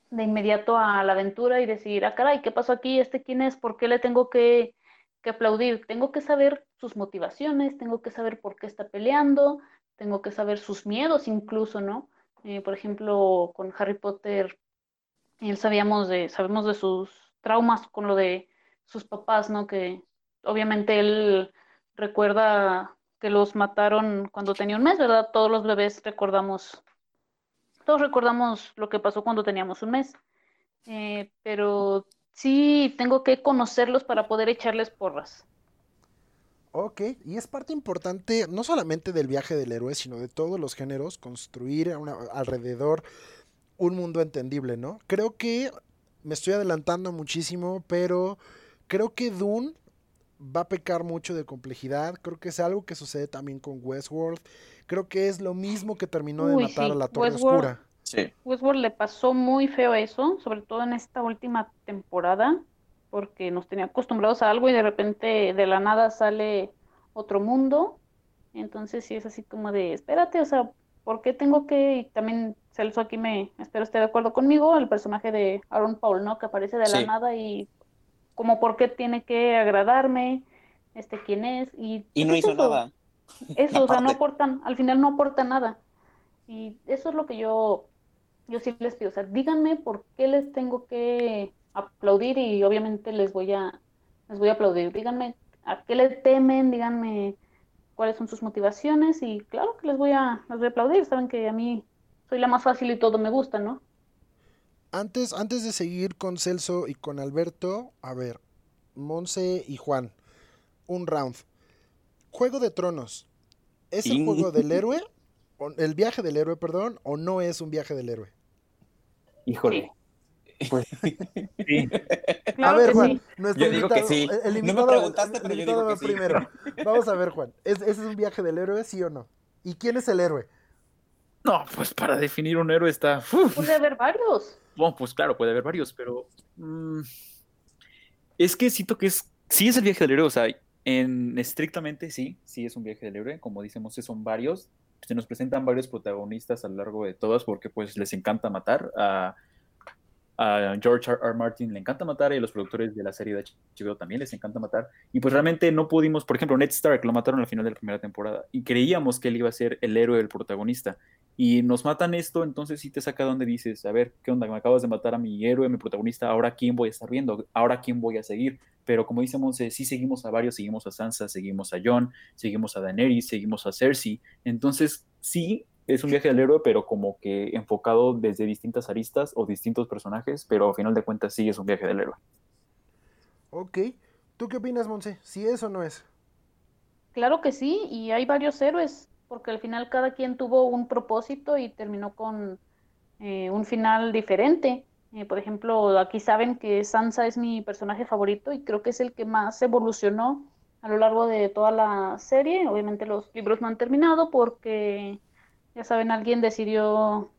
S2: de inmediato a la aventura y decir, ah, caray, ¿qué pasó aquí? ¿Este quién es? ¿Por qué le tengo que, que aplaudir? Tengo que saber sus motivaciones, tengo que saber por qué está peleando, tengo que saber sus miedos incluso, ¿no? Eh, por ejemplo, con Harry Potter, él sabíamos de, sabemos de sus traumas con lo de sus papás, ¿no? Que obviamente él recuerda que los mataron cuando tenía un mes, ¿verdad? Todos los bebés recordamos, todos recordamos lo que pasó cuando teníamos un mes, eh, pero sí tengo que conocerlos para poder echarles porras.
S5: Ok, y es parte importante no solamente del viaje del héroe, sino de todos los géneros, construir alrededor un mundo entendible, ¿no? Creo que me estoy adelantando muchísimo, pero creo que Dune va a pecar mucho de complejidad. Creo que es algo que sucede también con Westworld. Creo que es lo mismo que terminó de matar a la Torre Oscura.
S2: Sí. Westworld le pasó muy feo eso, sobre todo en esta última temporada porque nos tenía acostumbrados a algo y de repente de la nada sale otro mundo. Entonces sí es así como de, espérate, o sea, ¿por qué tengo que, y también Celso aquí me, espero esté de acuerdo conmigo, el personaje de Aaron Paul, ¿no? Que aparece de la nada y como por qué tiene que agradarme, este quién es. Y,
S3: y no hizo nada.
S2: Eso, o sea, no aportan, al final no aporta nada. Y eso es lo que yo, yo sí les pido, o sea, díganme por qué les tengo que aplaudir y obviamente les voy a, les voy a aplaudir. Díganme a qué le temen, díganme cuáles son sus motivaciones y claro que les voy a, les voy a aplaudir. Saben que a mí soy la más fácil y todo me gusta, ¿no?
S5: Antes, antes de seguir con Celso y con Alberto, a ver, Monse y Juan, un round. Juego de Tronos, ¿es el juego del héroe? ¿El viaje del héroe, perdón? ¿O no es un viaje del héroe?
S1: Híjole. Pues sí.
S5: a ver, Juan, nuestro
S3: yo digo que sí. El invitado, no me preguntaste, pero yo digo que
S5: primero. Vamos a ver, Juan. ¿Ese es un viaje del héroe, sí o no? ¿Y quién es el héroe?
S1: No, pues para definir un héroe está.
S2: Puede haber varios.
S1: Bueno, pues claro, puede haber varios, pero. Mm, es que siento que es. Sí es el viaje del héroe, o sea, en estrictamente sí, sí es un viaje del héroe. Como decimos, son varios. Se nos presentan varios protagonistas a lo largo de todas porque pues les encanta matar a a George R. R. Martin le encanta matar y a los productores de la serie de HBO también les encanta matar. Y pues realmente no pudimos, por ejemplo, Ned Stark lo mataron al final de la primera temporada y creíamos que él iba a ser el héroe, el protagonista. Y nos matan esto, entonces sí te saca donde dices, a ver, ¿qué onda? Me acabas de matar a mi héroe, mi protagonista, ahora quién voy a estar viendo, ahora quién voy a seguir. Pero como dice Monse, sí seguimos a varios, seguimos a Sansa, seguimos a Jon, seguimos a Daenerys, seguimos a Cersei. Entonces sí es un viaje del héroe, pero como que enfocado desde distintas aristas o distintos personajes, pero al final de cuentas sí es un viaje del héroe.
S5: Ok. ¿Tú qué opinas, Monse? ¿Si es o no es?
S2: Claro que sí, y hay varios héroes, porque al final cada quien tuvo un propósito y terminó con eh, un final diferente. Eh, por ejemplo, aquí saben que Sansa es mi personaje favorito y creo que es el que más evolucionó a lo largo de toda la serie. Obviamente los libros no han terminado porque ya saben, alguien decidió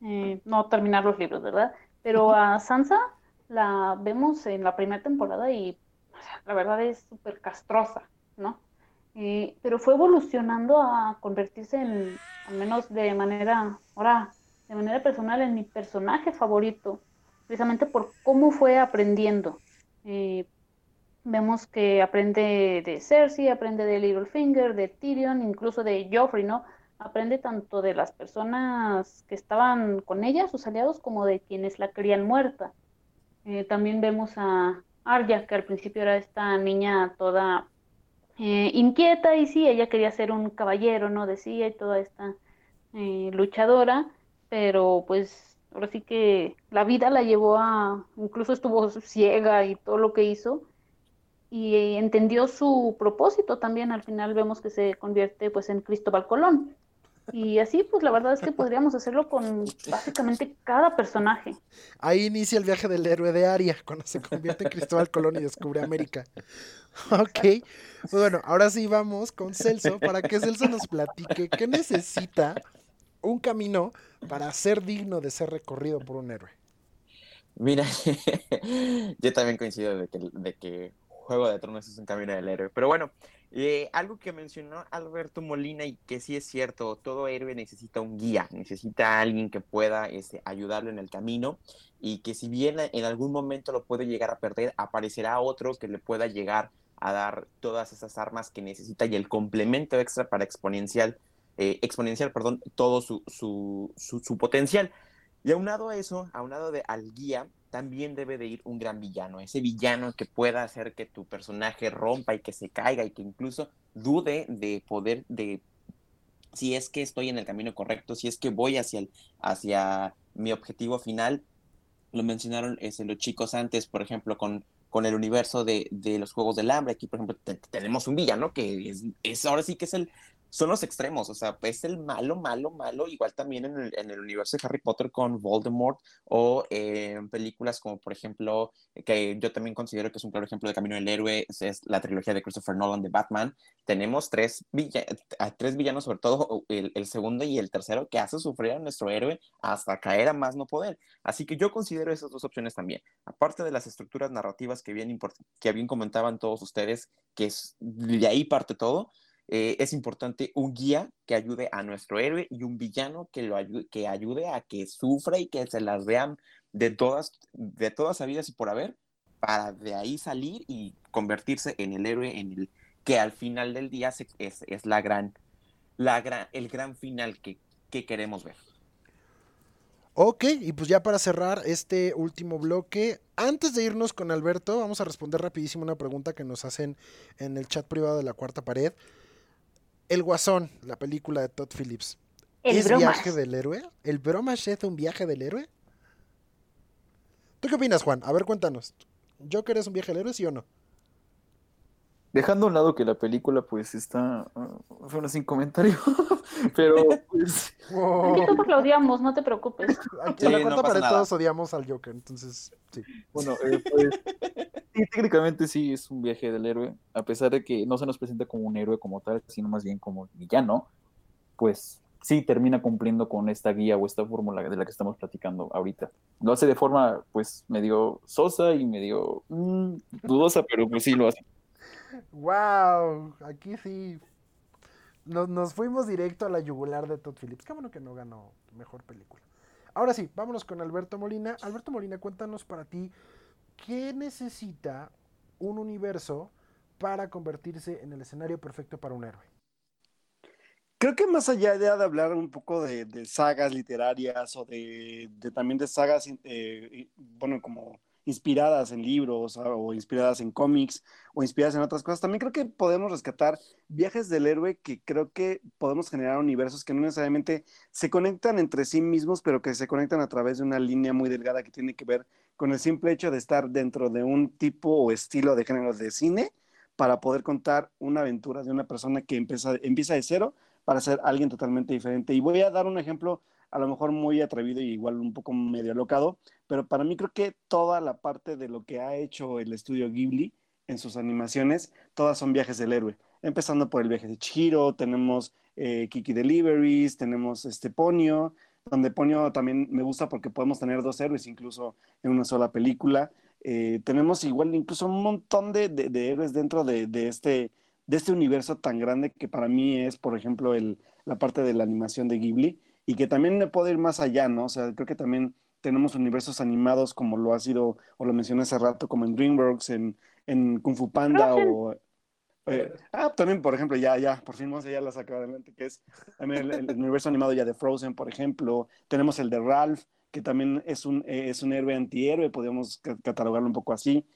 S2: eh, no terminar los libros, ¿verdad? Pero a Sansa la vemos en la primera temporada y la verdad es súper castrosa, ¿no? Eh, pero fue evolucionando a convertirse en, al menos de manera, ahora, de manera personal, en mi personaje favorito, precisamente por cómo fue aprendiendo. Eh, vemos que aprende de Cersei, aprende de Littlefinger, de Tyrion, incluso de Joffrey, ¿no? Aprende tanto de las personas que estaban con ella, sus aliados, como de quienes la querían muerta. Eh, también vemos a Arya, que al principio era esta niña toda eh, inquieta y sí, ella quería ser un caballero, ¿no? Decía y toda esta eh, luchadora, pero pues ahora sí que la vida la llevó a, incluso estuvo ciega y todo lo que hizo, y entendió su propósito también, al final vemos que se convierte pues en Cristóbal Colón. Y así, pues la verdad es que podríamos hacerlo con básicamente cada personaje.
S5: Ahí inicia el viaje del héroe de Aria, cuando se convierte en Cristóbal Colón y descubre América. Ok, pues bueno, ahora sí vamos con Celso para que Celso nos platique qué necesita un camino para ser digno de ser recorrido por un héroe.
S3: Mira, yo también coincido de que, de que Juego de Tronos es un camino del héroe. Pero bueno, eh, algo que mencionó Alberto Molina y que sí es cierto, todo héroe necesita un guía, necesita alguien que pueda este, ayudarlo en el camino y que si bien en algún momento lo puede llegar a perder, aparecerá otro que le pueda llegar a dar todas esas armas que necesita y el complemento extra para exponencial, eh, exponencial, perdón, todo su, su, su, su potencial. Y aunado a eso, aunado de, al guía, también debe de ir un gran villano, ese villano que pueda hacer que tu personaje rompa y que se caiga y que incluso dude de poder, de si es que estoy en el camino correcto, si es que voy hacia, el, hacia mi objetivo final. Lo mencionaron ese, los chicos antes, por ejemplo, con, con el universo de, de los Juegos del Hambre. Aquí, por ejemplo, te, tenemos un villano que es, es, ahora sí que es el, son los extremos, o sea, es el malo, malo, malo, igual también en el, universo de Harry Potter con Voldemort o en películas como por ejemplo, que yo también considero que es un claro ejemplo de Camino del Héroe, es, la trilogía de Christopher Nolan de Batman, tenemos tres, tres villanos, sobre todo el, el, segundo y el tercero, que hace sufrir a nuestro héroe hasta caer a más no poder. Así que yo considero esas dos opciones también, aparte de las estructuras narrativas que bien, que bien comentaban todos ustedes, que es, de ahí parte todo, eh, es importante un guía que ayude a nuestro héroe y un villano que, lo ayude, que ayude a que sufra y que se las vean de todas, de todas sabidas y por haber, para de ahí salir y convertirse en el héroe en el que al final del día es, es, la gran, la gran, el gran final que, que queremos ver.
S5: Ok, y pues ya para cerrar este último bloque, antes de irnos con Alberto, vamos a responder rapidísimo una pregunta que nos hacen en el chat privado de la cuarta pared. El Guasón, la película de Todd Phillips.
S2: El
S5: ¿Es
S2: bromas.
S5: viaje del héroe? ¿El bromas es un viaje del héroe? ¿Tú qué opinas, Juan? A ver, cuéntanos. ¿Joker es un viaje del héroe, sí o no?
S1: Dejando a un lado que la película pues está bueno, sin comentario, pero pues...
S2: Wow. Aquí todos lo odiamos, no te preocupes.
S5: Aquí en la cuarta no pared nada. todos odiamos al Joker, entonces sí.
S1: Bueno, eh, pues sí, técnicamente sí es un viaje del héroe, a pesar de que no se nos presenta como un héroe como tal, sino más bien como villano, pues sí termina cumpliendo con esta guía o esta fórmula de la que estamos platicando ahorita. Lo hace de forma pues medio sosa y medio mmm, dudosa, pero pues sí lo hace.
S5: Wow, aquí sí nos, nos, fuimos directo a la yugular de Todd Phillips. Qué bueno que no ganó mejor película. Ahora sí, vámonos con Alberto Molina. Alberto Molina, cuéntanos para ti qué necesita un universo para convertirse en el escenario perfecto para un héroe.
S6: Creo que más allá de hablar un poco de, sagas literarias o de, de, también de sagas, eh, bueno, como inspiradas en libros o inspiradas en cómics o inspiradas en otras cosas, también creo que podemos rescatar viajes del héroe que creo que podemos generar universos que no necesariamente se conectan entre sí mismos, pero que se conectan a través de una línea muy delgada que tiene que ver con el simple hecho de estar dentro de un tipo o estilo de género de cine para poder contar una aventura de una persona que empieza, empieza de cero para ser alguien totalmente diferente. Y voy a dar un ejemplo a lo mejor muy atrevido y igual un poco medio alocado, pero para mí creo que toda la parte de lo que ha hecho el estudio Ghibli en sus animaciones, todas son viajes del héroe. Empezando por el viaje de Chihiro, tenemos eh, Kiki Deliveries, tenemos este Ponyo, donde Ponyo también me gusta porque podemos tener dos héroes incluso en una sola película. Eh, tenemos igual incluso un montón de, de, de héroes dentro de, de, este, de este universo tan grande que para mí es, por ejemplo, el, la parte de la animación de Ghibli y que también me puede ir más allá, ¿no? O sea, creo que también tenemos universos animados como lo ha sido, o lo mencioné hace rato, como en DreamWorks, en, en Kung Fu Panda o... Eh, ah, también, por ejemplo, ya, ya, por fin ya la sacó adelante, que es también el, el, universo animado ya de Frozen, por ejemplo. Tenemos el de Ralph, que también es un, eh, es un héroe antihéroe, podríamos catalogarlo un poco así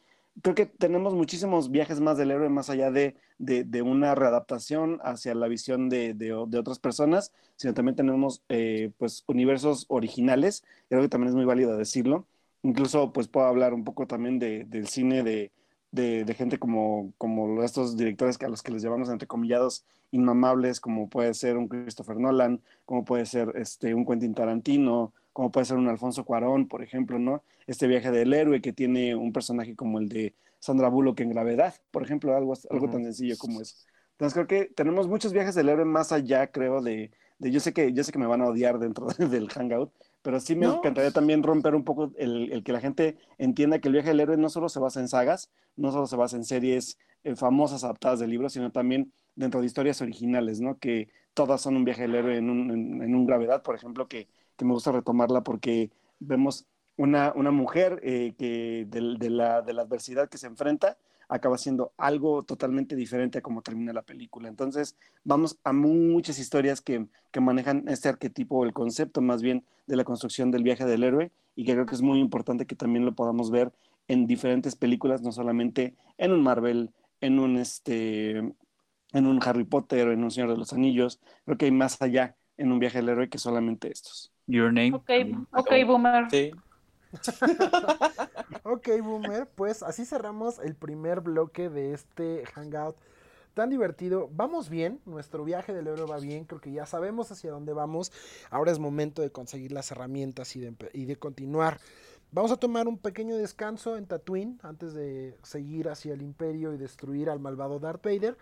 S6: creo que tenemos muchísimos viajes más del héroe, más allá de, de, una readaptación hacia la visión de, de, otras personas, sino también tenemos eh, pues universos originales, creo que también es muy válido decirlo. Incluso pues puedo hablar un poco también del cine de, gente como, como estos directores que a los que les llamamos entrecomillados inmamables, como puede ser un Christopher Nolan, como puede ser este, un Quentin Tarantino, como puede ser un Alfonso Cuarón, por ejemplo, ¿no? Este viaje del héroe que tiene un personaje como el de Sandra Bullock en Gravedad, por ejemplo, algo, algo uh -huh. tan sencillo como eso. Entonces creo que tenemos muchos viajes del héroe más allá, creo, de, de yo sé que yo sé que me van a odiar dentro del hangout, pero sí me
S5: No.
S6: encantaría también romper un poco el, el que la gente entienda que el viaje del héroe no solo se basa en sagas, no solo se basa en series eh, famosas adaptadas de libros, sino también dentro de historias originales, ¿no? Que todas son un viaje del héroe en un, en, en un gravedad, por ejemplo, que, que me gusta retomarla porque vemos una, una mujer eh, que de, la, de la adversidad que se enfrenta acaba siendo algo totalmente diferente a cómo termina la película. Entonces, vamos a muchas historias que, que manejan este arquetipo o el concepto más bien de la construcción del viaje del héroe y que creo que es muy importante que también lo podamos ver en diferentes películas, no solamente en un Marvel, en un, este, en un Harry Potter, en un Señor de los Anillos. Creo que hay más allá en un viaje del héroe que solamente estos.
S1: Your Name.
S2: Ok, ok, boomer.
S3: Sí.
S5: Ok, Boomer, pues así cerramos el primer bloque de este Hangout tan divertido. Vamos bien, nuestro viaje del héroe va bien, creo que ya sabemos hacia dónde vamos. Ahora es momento de conseguir las herramientas y de, y de continuar. Vamos a tomar un pequeño descanso en Tatooine antes de seguir hacia el imperio y destruir al malvado Darth Vader.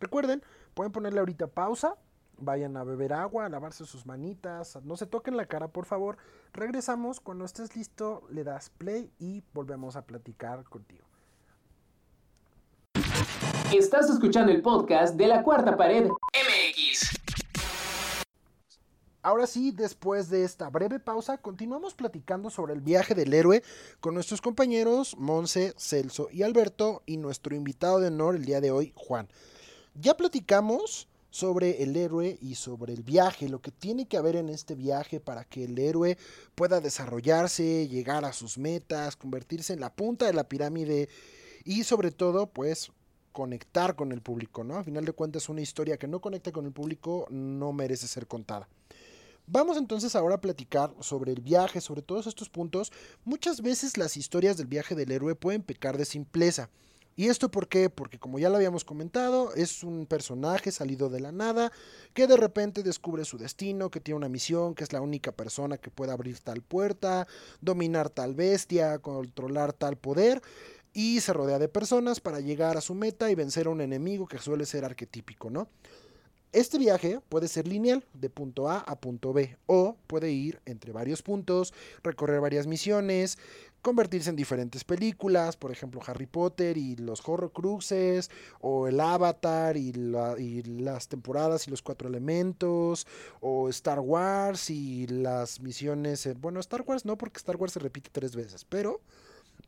S5: Recuerden, pueden ponerle ahorita pausa, vayan a beber agua, a lavarse sus manitas, no se toquen la cara por favor. Regresamos, cuando estés listo le das play y volvemos a platicar contigo.
S4: Estás escuchando el podcast de la cuarta pared MX.
S5: Ahora sí, después de esta breve pausa, continuamos platicando sobre el viaje del héroe con nuestros compañeros Monse, Celso y Alberto y nuestro invitado de honor el día de hoy, Juan. Ya platicamos sobre el héroe y sobre el viaje, lo que tiene que haber en este viaje para que el héroe pueda desarrollarse, llegar a sus metas, convertirse en la punta de la pirámide y sobre todo, pues conectar con el público, ¿no? A final de cuentas, una historia que no conecta con el público no merece ser contada. Vamos entonces ahora a platicar sobre el viaje, sobre todos estos puntos. Muchas veces las historias del viaje del héroe pueden pecar de simpleza. ¿Y esto por qué? Porque como ya lo habíamos comentado, es un personaje salido de la nada que de repente descubre su destino, que tiene una misión, que es la única persona que puede abrir tal puerta, dominar tal bestia, controlar tal poder y se rodea de personas para llegar a su meta y vencer a un enemigo que suele ser arquetípico, ¿no? Este viaje puede ser lineal, de punto A a punto B, o puede ir entre varios puntos, recorrer varias misiones, convertirse en diferentes películas, por ejemplo Harry Potter y los Horrocruxes, o el Avatar y, la- y las temporadas y los cuatro elementos, o Star Wars y las misiones, en- bueno, Star Wars no, porque Star Wars se repite tres veces, pero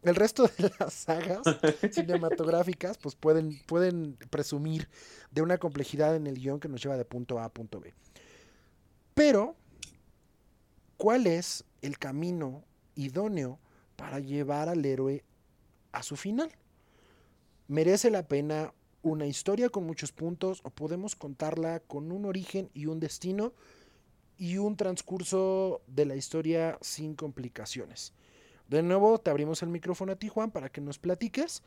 S5: el resto de las sagas cinematográficas pues pueden, pueden presumir de una complejidad en el guion que nos lleva de punto A a punto B. Pero, ¿cuál es el camino idóneo para llevar al héroe a su final? ¿Merece la pena una historia con muchos puntos o podemos contarla con un origen y un destino y un transcurso de la historia sin complicaciones? De nuevo, te abrimos el micrófono a ti, Juan, para que nos platiques.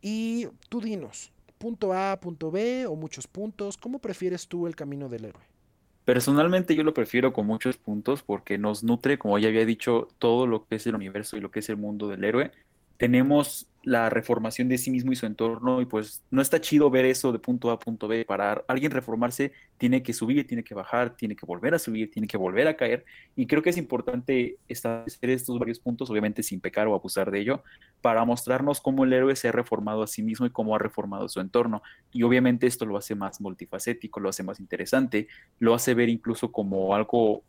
S5: Y tú dinos, punto A, punto B o muchos puntos, ¿cómo prefieres tú el camino del héroe?
S1: Personalmente yo lo prefiero con muchos puntos porque nos nutre, como ya había dicho, todo lo que es el universo y lo que es el mundo del héroe. Tenemos la reformación de sí mismo y su entorno y pues no está chido ver eso de punto A a punto B. Para alguien reformarse tiene que subir, tiene que bajar, tiene que volver a subir, tiene que volver a caer y creo que es importante establecer estos varios puntos, obviamente sin pecar o abusar de ello, para mostrarnos cómo el héroe se ha reformado a sí mismo y cómo ha reformado su entorno. Y obviamente esto lo hace más multifacético, lo hace más interesante, lo hace ver incluso como algo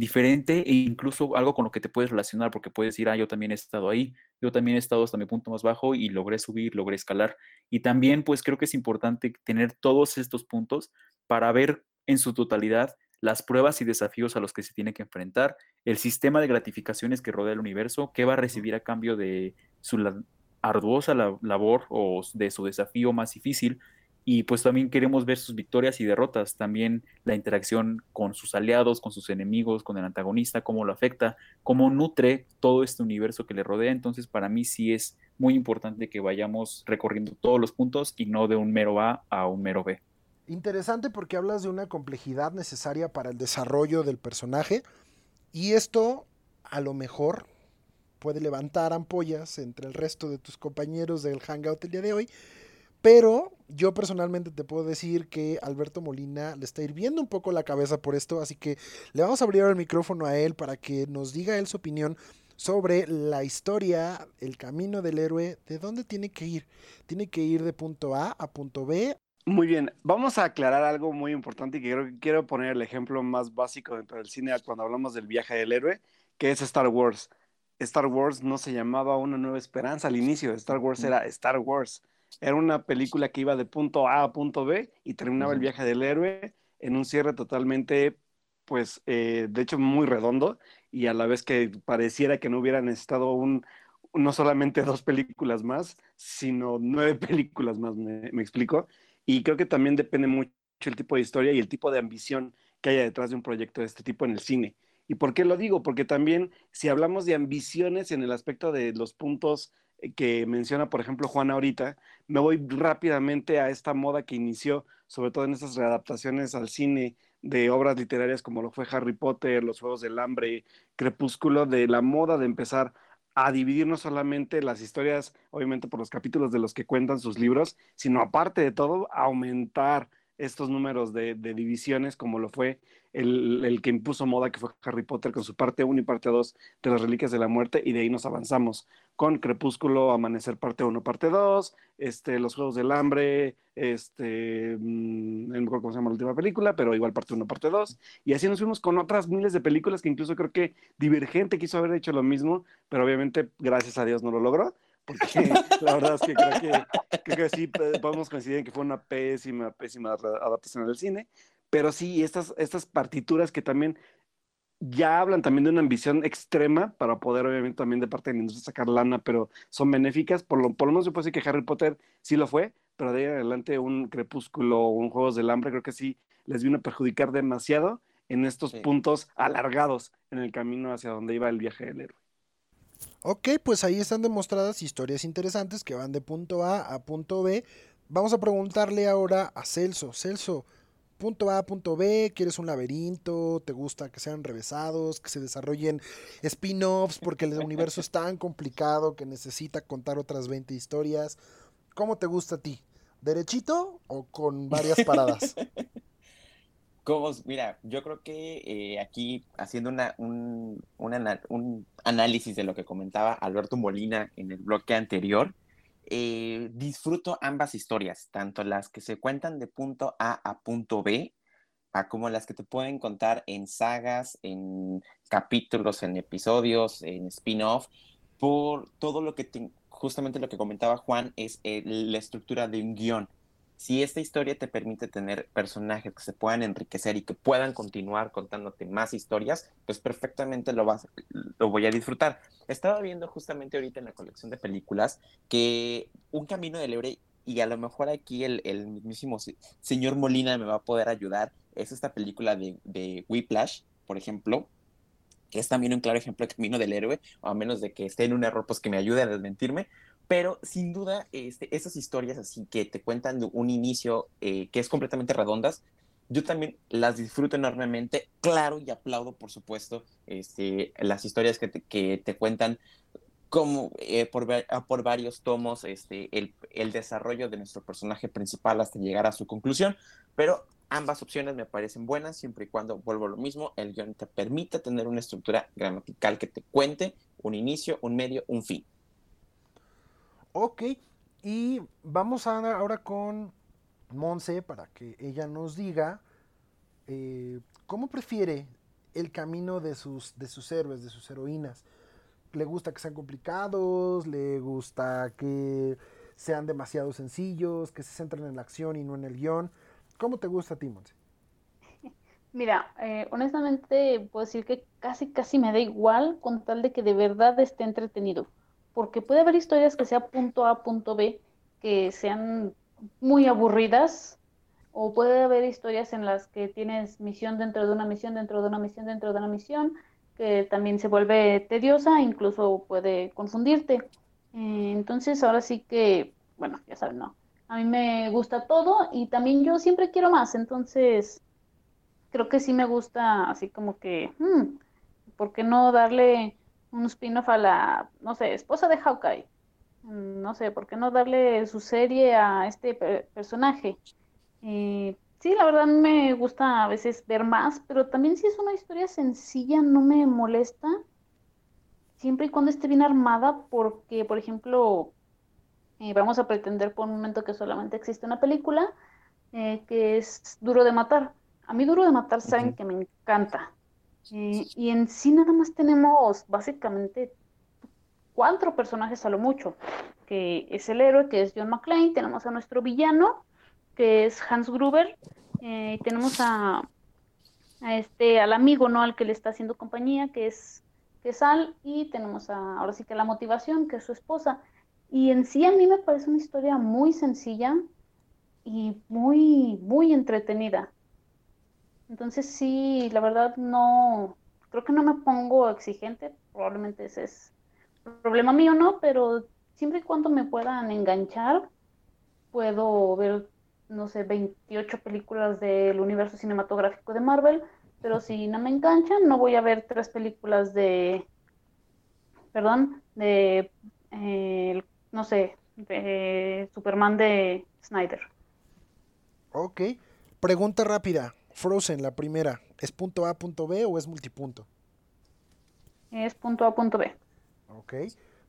S1: diferente e incluso algo con lo que te puedes relacionar, porque puedes decir, ah, yo también he estado ahí, yo también he estado hasta mi punto más bajo y logré subir, logré escalar. Y también, pues creo que es importante tener todos estos puntos para ver en su totalidad las pruebas y desafíos a los que se tiene que enfrentar, el sistema de gratificaciones que rodea el universo, qué va a recibir a cambio de su la- arduosa la- labor o de su desafío más difícil. Y pues también queremos ver sus victorias y derrotas, también la interacción con sus aliados, con sus enemigos, con el antagonista, cómo lo afecta, cómo nutre todo este universo que le rodea. Entonces, para mí sí es muy importante que vayamos recorriendo todos los puntos y no de un mero A a un mero B.
S5: Interesante porque hablas de una complejidad necesaria para el desarrollo del personaje y esto a lo mejor puede levantar ampollas entre el resto de tus compañeros del Hangout el día de hoy, pero yo personalmente te puedo decir que Alberto Molina le está hirviendo un poco la cabeza por esto, así que le vamos a abrir el micrófono a él para que nos diga él su opinión sobre la historia, el camino del héroe, de dónde tiene que ir. Tiene que ir de punto A a punto B.
S6: Muy bien, vamos a aclarar algo muy importante y que creo que quiero poner el ejemplo más básico dentro del cine cuando hablamos del viaje del héroe, que es Star Wars. Star Wars no se llamaba Una Nueva Esperanza al inicio, Star Wars era Star Wars. Era una película que iba de punto A a punto B y terminaba el viaje del héroe en un cierre totalmente, pues, eh, de hecho, muy redondo y a la vez que pareciera que no hubiera necesitado un, no solamente dos películas más, sino nueve películas más, me, me explico. Y creo que también depende mucho el tipo de historia y el tipo de ambición que haya detrás de un proyecto de este tipo en el cine. ¿Y por qué lo digo? Porque también si hablamos de ambiciones en el aspecto de los puntos que menciona, por ejemplo, Juan ahorita, me voy rápidamente a esta moda que inició, sobre todo en estas readaptaciones al cine de obras literarias como lo fue Harry Potter, Los Juegos del Hambre, Crepúsculo, de la moda de empezar a dividir no solamente las historias, obviamente por los capítulos de los que cuentan sus libros, sino aparte de todo, aumentar estos números de, de divisiones como lo fue el, el, que impuso moda, que fue Harry Potter con su parte 1 y parte 2 de las Reliquias de la Muerte, y de ahí nos avanzamos con Crepúsculo, Amanecer parte 1, parte 2, este, Los Juegos del Hambre, este, mmm, no me acuerdo cómo se llama la última película, pero igual parte 1, parte 2, y así nos fuimos con otras miles de películas que incluso creo que Divergente quiso haber hecho lo mismo, pero obviamente, gracias a Dios, no lo logró porque la verdad es que creo que, creo que sí podemos coincidir en que fue una pésima, pésima adaptación del cine, pero sí, estas, estas partituras que también ya hablan también de una ambición extrema para poder, obviamente, también de parte de la industria sacar lana, pero son benéficas. Por lo, por lo menos yo puedo decir que Harry Potter sí lo fue, pero de ahí en adelante un Crepúsculo o un Juegos del Hambre creo que sí les vino a perjudicar demasiado en estos sí. puntos alargados en el camino hacia donde iba el viaje del héroe.
S5: Ok, pues ahí están demostradas historias interesantes que van de punto A a punto B. Vamos a preguntarle ahora a Celso. Celso, punto A, punto B, quieres un laberinto, te gusta que sean revesados, que se desarrollen spin-offs porque el universo es tan complicado que necesita contar otras 20 historias. ¿Cómo te gusta a ti? ¿Derechito o con varias paradas?
S3: Como, mira, yo creo que eh, aquí haciendo una, un, un, un, análisis de lo que comentaba Alberto Molina en el bloque anterior, eh, disfruto ambas historias, tanto las que se cuentan de punto A a punto B, a como las que te pueden contar en sagas, en capítulos, en episodios, en spin-off, por todo lo que te, justamente lo que comentaba Juan es eh, la estructura de un guion si esta historia te permite tener personajes que se puedan enriquecer y que puedan continuar contándote más historias, pues perfectamente lo, vas, lo voy a disfrutar. Estaba viendo justamente ahorita en la colección de películas que Un Camino del Héroe, y a lo mejor aquí el, mismísimo señor Molina me va a poder ayudar, es esta película de, de Whiplash, por ejemplo, que es también un claro ejemplo de Camino del Héroe, o a menos de que esté en un error, pues que me ayude a desmentirme, pero sin duda, este, esas historias así que te cuentan de un inicio eh, que es completamente redondas, yo también las disfruto enormemente. Claro, y aplaudo, por supuesto, este, las historias que te, cuentan como eh, por, por, varios tomos este, el, el, desarrollo de nuestro personaje principal hasta llegar a su conclusión, pero ambas opciones me parecen buenas siempre y cuando, vuelvo a lo mismo, el guion te permite tener una estructura gramatical que te cuente un inicio, un medio, un fin.
S5: Ok, y vamos a, ahora con Monse para que ella nos diga eh, cómo prefiere el camino de sus, de sus héroes, de sus heroínas. ¿Le gusta que sean complicados? ¿Le gusta que sean demasiado sencillos? ¿Que se centren en la acción y no en el guion? ¿Cómo te gusta a ti, Monse?
S2: Mira, eh, honestamente puedo decir que casi, casi me da igual con tal de que de verdad esté entretenido porque puede haber historias que sea punto A, punto B, que sean muy aburridas, o puede haber historias en las que tienes misión dentro de una misión, dentro de una misión, dentro de una misión, que también se vuelve tediosa, incluso puede confundirte. Eh, entonces, ahora sí que, bueno, ya saben, no. A mí me gusta todo y también yo siempre quiero más, entonces creo que sí me gusta así como que, hmm, ¿por qué no darle un spin-off a la, no sé, esposa de Hawkeye. mm, no sé, ¿por qué no darle su serie a este personaje? Eh, sí, la verdad me gusta a veces ver más, pero también si es una historia sencilla no me molesta, siempre y cuando esté bien armada, porque, por ejemplo, eh, vamos a pretender por un momento que solamente existe una película eh, que es Duro de Matar. A mí Duro de Matar saben que me encanta. Y en sí nada más tenemos básicamente cuatro personajes a lo mucho, que es el héroe, que es John McClane, tenemos a nuestro villano, que es Hans Gruber, eh, tenemos a, este, al amigo, ¿no? Al que le está haciendo compañía, que es, que es Al, y tenemos a, ahora sí que la motivación, que es su esposa. Y en sí a mí me parece una historia muy sencilla y muy, muy entretenida. Entonces sí, la verdad no, creo que no me pongo exigente, probablemente ese es problema mío, ¿no? Pero siempre y cuando me puedan enganchar, puedo ver, no sé, 28 películas del universo cinematográfico de Marvel, pero si no me enganchan, no voy a ver tres películas de, perdón, de, eh, no sé, de Superman de Snyder.
S5: Ok. Pregunta rápida. Frozen, la primera. ¿Es punto A, punto B o es multipunto?
S2: Es punto A, punto B.
S5: Ok,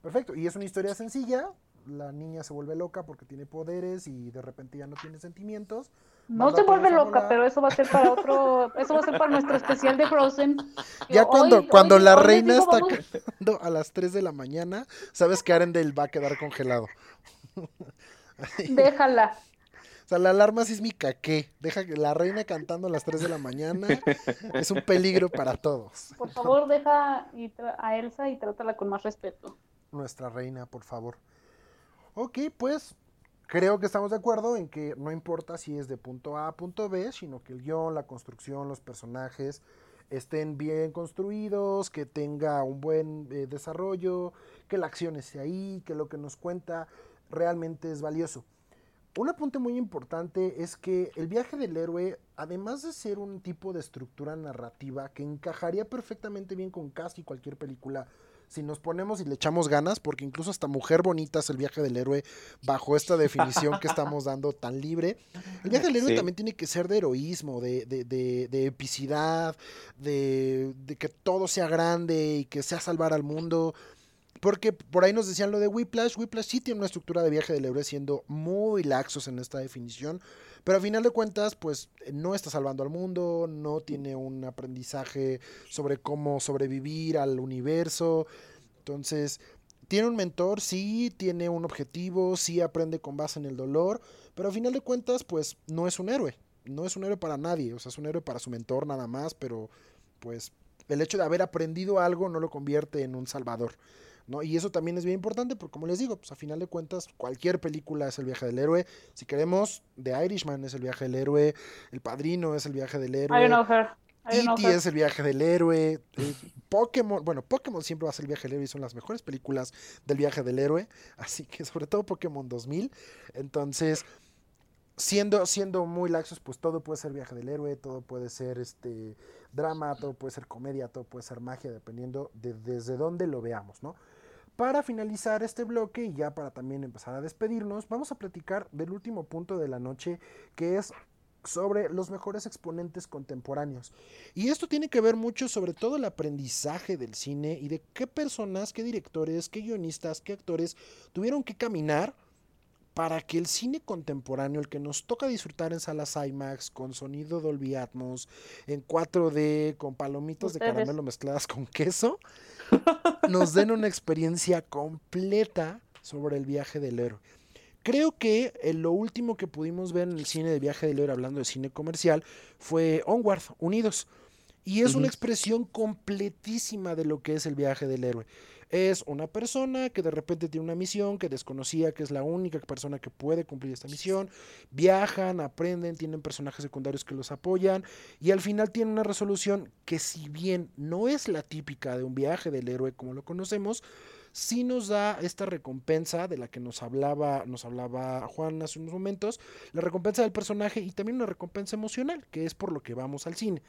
S5: perfecto. Y es una historia sencilla. La niña se vuelve loca porque tiene poderes y de repente ya no tiene sentimientos.
S2: No se vuelve loca, pero eso va a ser para otro, eso va a ser para nuestro especial de Frozen.
S5: Ya cuando, cuando la reina está a las 3 de la mañana, sabes que Arendelle va a quedar congelado.
S2: Déjala.
S5: Sea, la alarma sísmica, ¿qué? Deja que la reina cantando a las 3 de la mañana es un peligro para todos.
S2: Por favor, deja a Elsa y trátala con más respeto.
S5: Nuestra reina, por favor. Ok, pues creo que estamos de acuerdo en que no importa si es de punto A a punto B, sino que el guion, la construcción, los personajes estén bien construidos, que tenga un buen eh, desarrollo, que la acción esté ahí, que lo que nos cuenta realmente es valioso. Un apunte muy importante es que el viaje del héroe, además de ser un tipo de estructura narrativa que encajaría perfectamente bien con casi cualquier película, si nos ponemos y le echamos ganas, porque incluso hasta Mujer Bonita es el viaje del héroe bajo esta definición que estamos dando tan libre. El viaje del héroe también tiene que ser de heroísmo, de, de, de epicidad, de, que todo sea grande y que sea salvar al mundo. Porque por ahí nos decían lo de Whiplash. Whiplash sí tiene una estructura de viaje del héroe siendo muy laxos en esta definición. Pero a final de cuentas, pues no está salvando al mundo, no tiene un aprendizaje sobre cómo sobrevivir al universo. Entonces, tiene un mentor, sí, tiene un objetivo, sí aprende con base en el dolor. Pero a final de cuentas, pues no es un héroe. No es un héroe para nadie. O sea, es un héroe para su mentor nada más. Pero pues el hecho de haber aprendido algo no lo convierte en un salvador. Y eso también es bien importante porque, como les digo, pues a final de cuentas, cualquier película es el viaje del héroe. Si queremos, The Irishman es el viaje del héroe, El Padrino es el viaje del héroe. E.T. es el viaje del héroe. Eh, Pokémon, bueno, Pokémon siempre va a ser el viaje del héroe y son las mejores películas del viaje del héroe. Así que sobre todo Pokémon 2000. Entonces, siendo, siendo muy laxos, pues todo puede ser viaje del héroe, todo puede ser este drama, todo puede ser comedia, todo puede ser magia, dependiendo de desde dónde lo veamos, ¿no? Para finalizar este bloque y ya para también empezar a despedirnos, vamos a platicar del último punto de la noche, que es sobre los mejores exponentes contemporáneos. Y esto tiene que ver mucho sobre todo el aprendizaje del cine y de qué personas, qué directores, qué guionistas, qué actores tuvieron que caminar para que el cine contemporáneo, el que nos toca disfrutar en salas IMAX, con sonido Dolby Atmos, en 4D, con palomitos de caramelo mezcladas con queso, nos den una experiencia completa sobre el viaje del héroe. Creo que eh, lo último que pudimos ver en el cine de viaje del héroe, hablando de cine comercial, fue Onward, Unidos. Y es una expresión completísima de lo que es el viaje del héroe. Es una persona que de repente tiene una misión que desconocía que es la única persona que puede cumplir esta misión. Viajan, aprenden, tienen personajes secundarios que los apoyan y al final tienen una resolución que si bien no es la típica de un viaje del héroe como lo conocemos, sí nos da esta recompensa de la que nos hablaba, nos hablaba Juan hace unos momentos, la recompensa del personaje y también una recompensa emocional, que es por lo que vamos al cine.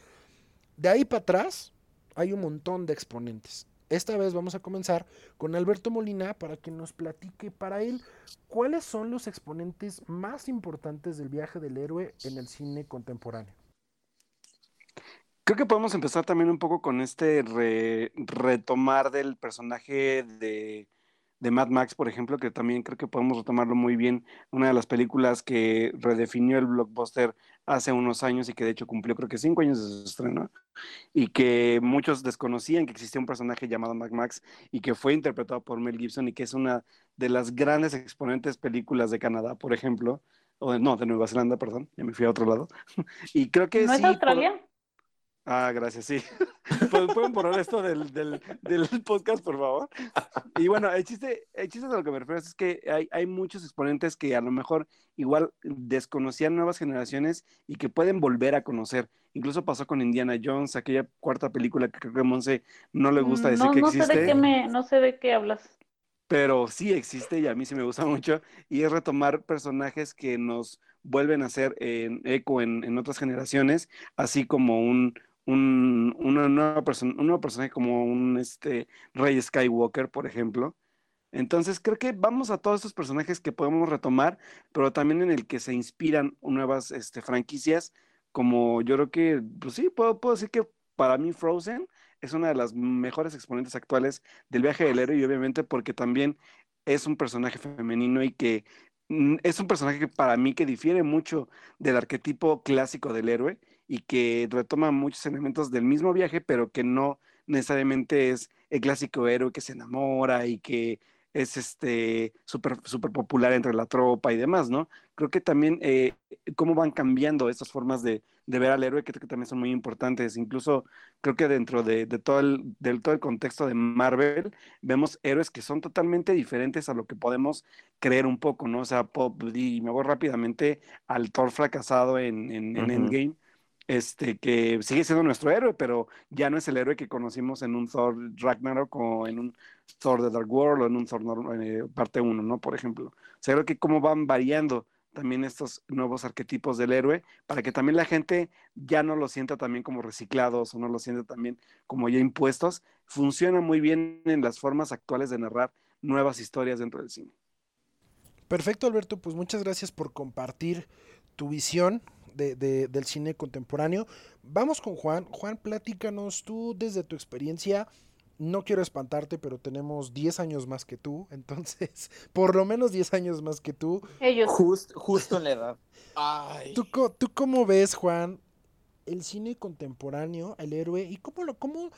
S5: De ahí para atrás hay un montón de exponentes esta vez vamos a comenzar con Alberto Molina para que nos platique para él cuáles son los exponentes más importantes del viaje del héroe en el cine contemporáneo.
S6: Creo que podemos empezar también un poco con este retomar del personaje de, de Mad Max, por ejemplo, que también creo que podemos retomarlo muy bien. Una de las películas que redefinió el blockbuster hace unos años y que de hecho cumplió creo que cinco años de su estreno y que muchos desconocían que existía un personaje llamado Mad Max y que fue interpretado por Mel Gibson y que es una de las grandes exponentes películas de Canadá, por ejemplo, o de, no, de Nueva Zelanda, perdón, ya me fui a otro lado. y creo que
S2: ¿No
S6: sí,
S2: es Australia?
S6: Ah, gracias, sí. ¿Pueden borrar esto del, del, del, podcast, por favor? Y bueno, el chiste, el chiste de lo que me refiero es que hay, hay muchos exponentes que a lo mejor igual desconocían nuevas generaciones y que pueden volver a conocer. Incluso pasó con Indiana Jones, aquella cuarta película que creo que Monse no le gusta decir
S2: no,
S6: que
S2: no
S6: existe.
S2: Sé de qué me, no sé de qué hablas.
S6: Pero sí existe y a mí sí me gusta mucho. Y es retomar personajes que nos vuelven a hacer eco en, en otras generaciones, así como un, un, una nueva persona, un nuevo personaje como un este, Rey Skywalker, por ejemplo. Entonces creo que vamos a todos estos personajes que podemos retomar, pero también en el que se inspiran nuevas este, franquicias, como yo creo que, pues sí, puedo, puedo decir que para mí Frozen es una de las mejores exponentes actuales del viaje del héroe y obviamente porque también es un personaje femenino y que mm, es un personaje que para mí que difiere mucho del arquetipo clásico del héroe y que retoma muchos elementos del mismo viaje, pero que no necesariamente es el clásico héroe que se enamora y que es este súper super popular entre la tropa y demás, ¿no? Creo que también eh, cómo van cambiando estas formas de, de, ver al héroe, que, que también son muy importantes. Incluso creo que dentro de, de, todo el, del todo el contexto de Marvel, vemos héroes que son totalmente diferentes a lo que podemos creer un poco, ¿no? O sea, pop, y me voy rápidamente al Thor fracasado en, en, uh -huh. Endgame este, que sigue siendo nuestro héroe, pero ya no es el héroe que conocimos en un Thor Ragnarok o en un Thor de Dark World o en un Thor eh, parte 1, ¿no? Por ejemplo. O sea, creo que cómo van variando también estos nuevos arquetipos del héroe para que también la gente ya no lo sienta también como reciclados o no lo sienta también como ya impuestos. Funciona muy bien en las formas actuales de narrar nuevas historias dentro del cine.
S5: Perfecto, Alberto. Pues muchas gracias por compartir tu visión de, de, del cine contemporáneo. Vamos con Juan. Juan, platícanos tú desde tu experiencia. No quiero espantarte, pero tenemos 10 años más que tú, entonces, por lo menos 10 años más que tú.
S2: Ellos.
S3: Just, justo en la edad. Ay.
S5: ¿Tú, ¿Tú cómo ves, Juan, el cine contemporáneo, el héroe, y cómo lo, cómo,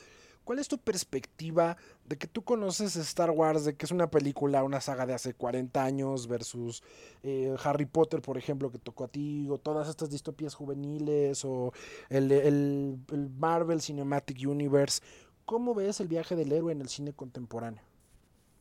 S5: cuál es tu perspectiva de que tú conoces Star Wars, de que es una película, una saga de hace 40 años versus eh, Harry Potter, por ejemplo, que tocó a ti, o todas estas distopías juveniles, o el, el, el Marvel Cinematic Universe? ¿Cómo ves el viaje del héroe en el cine contemporáneo?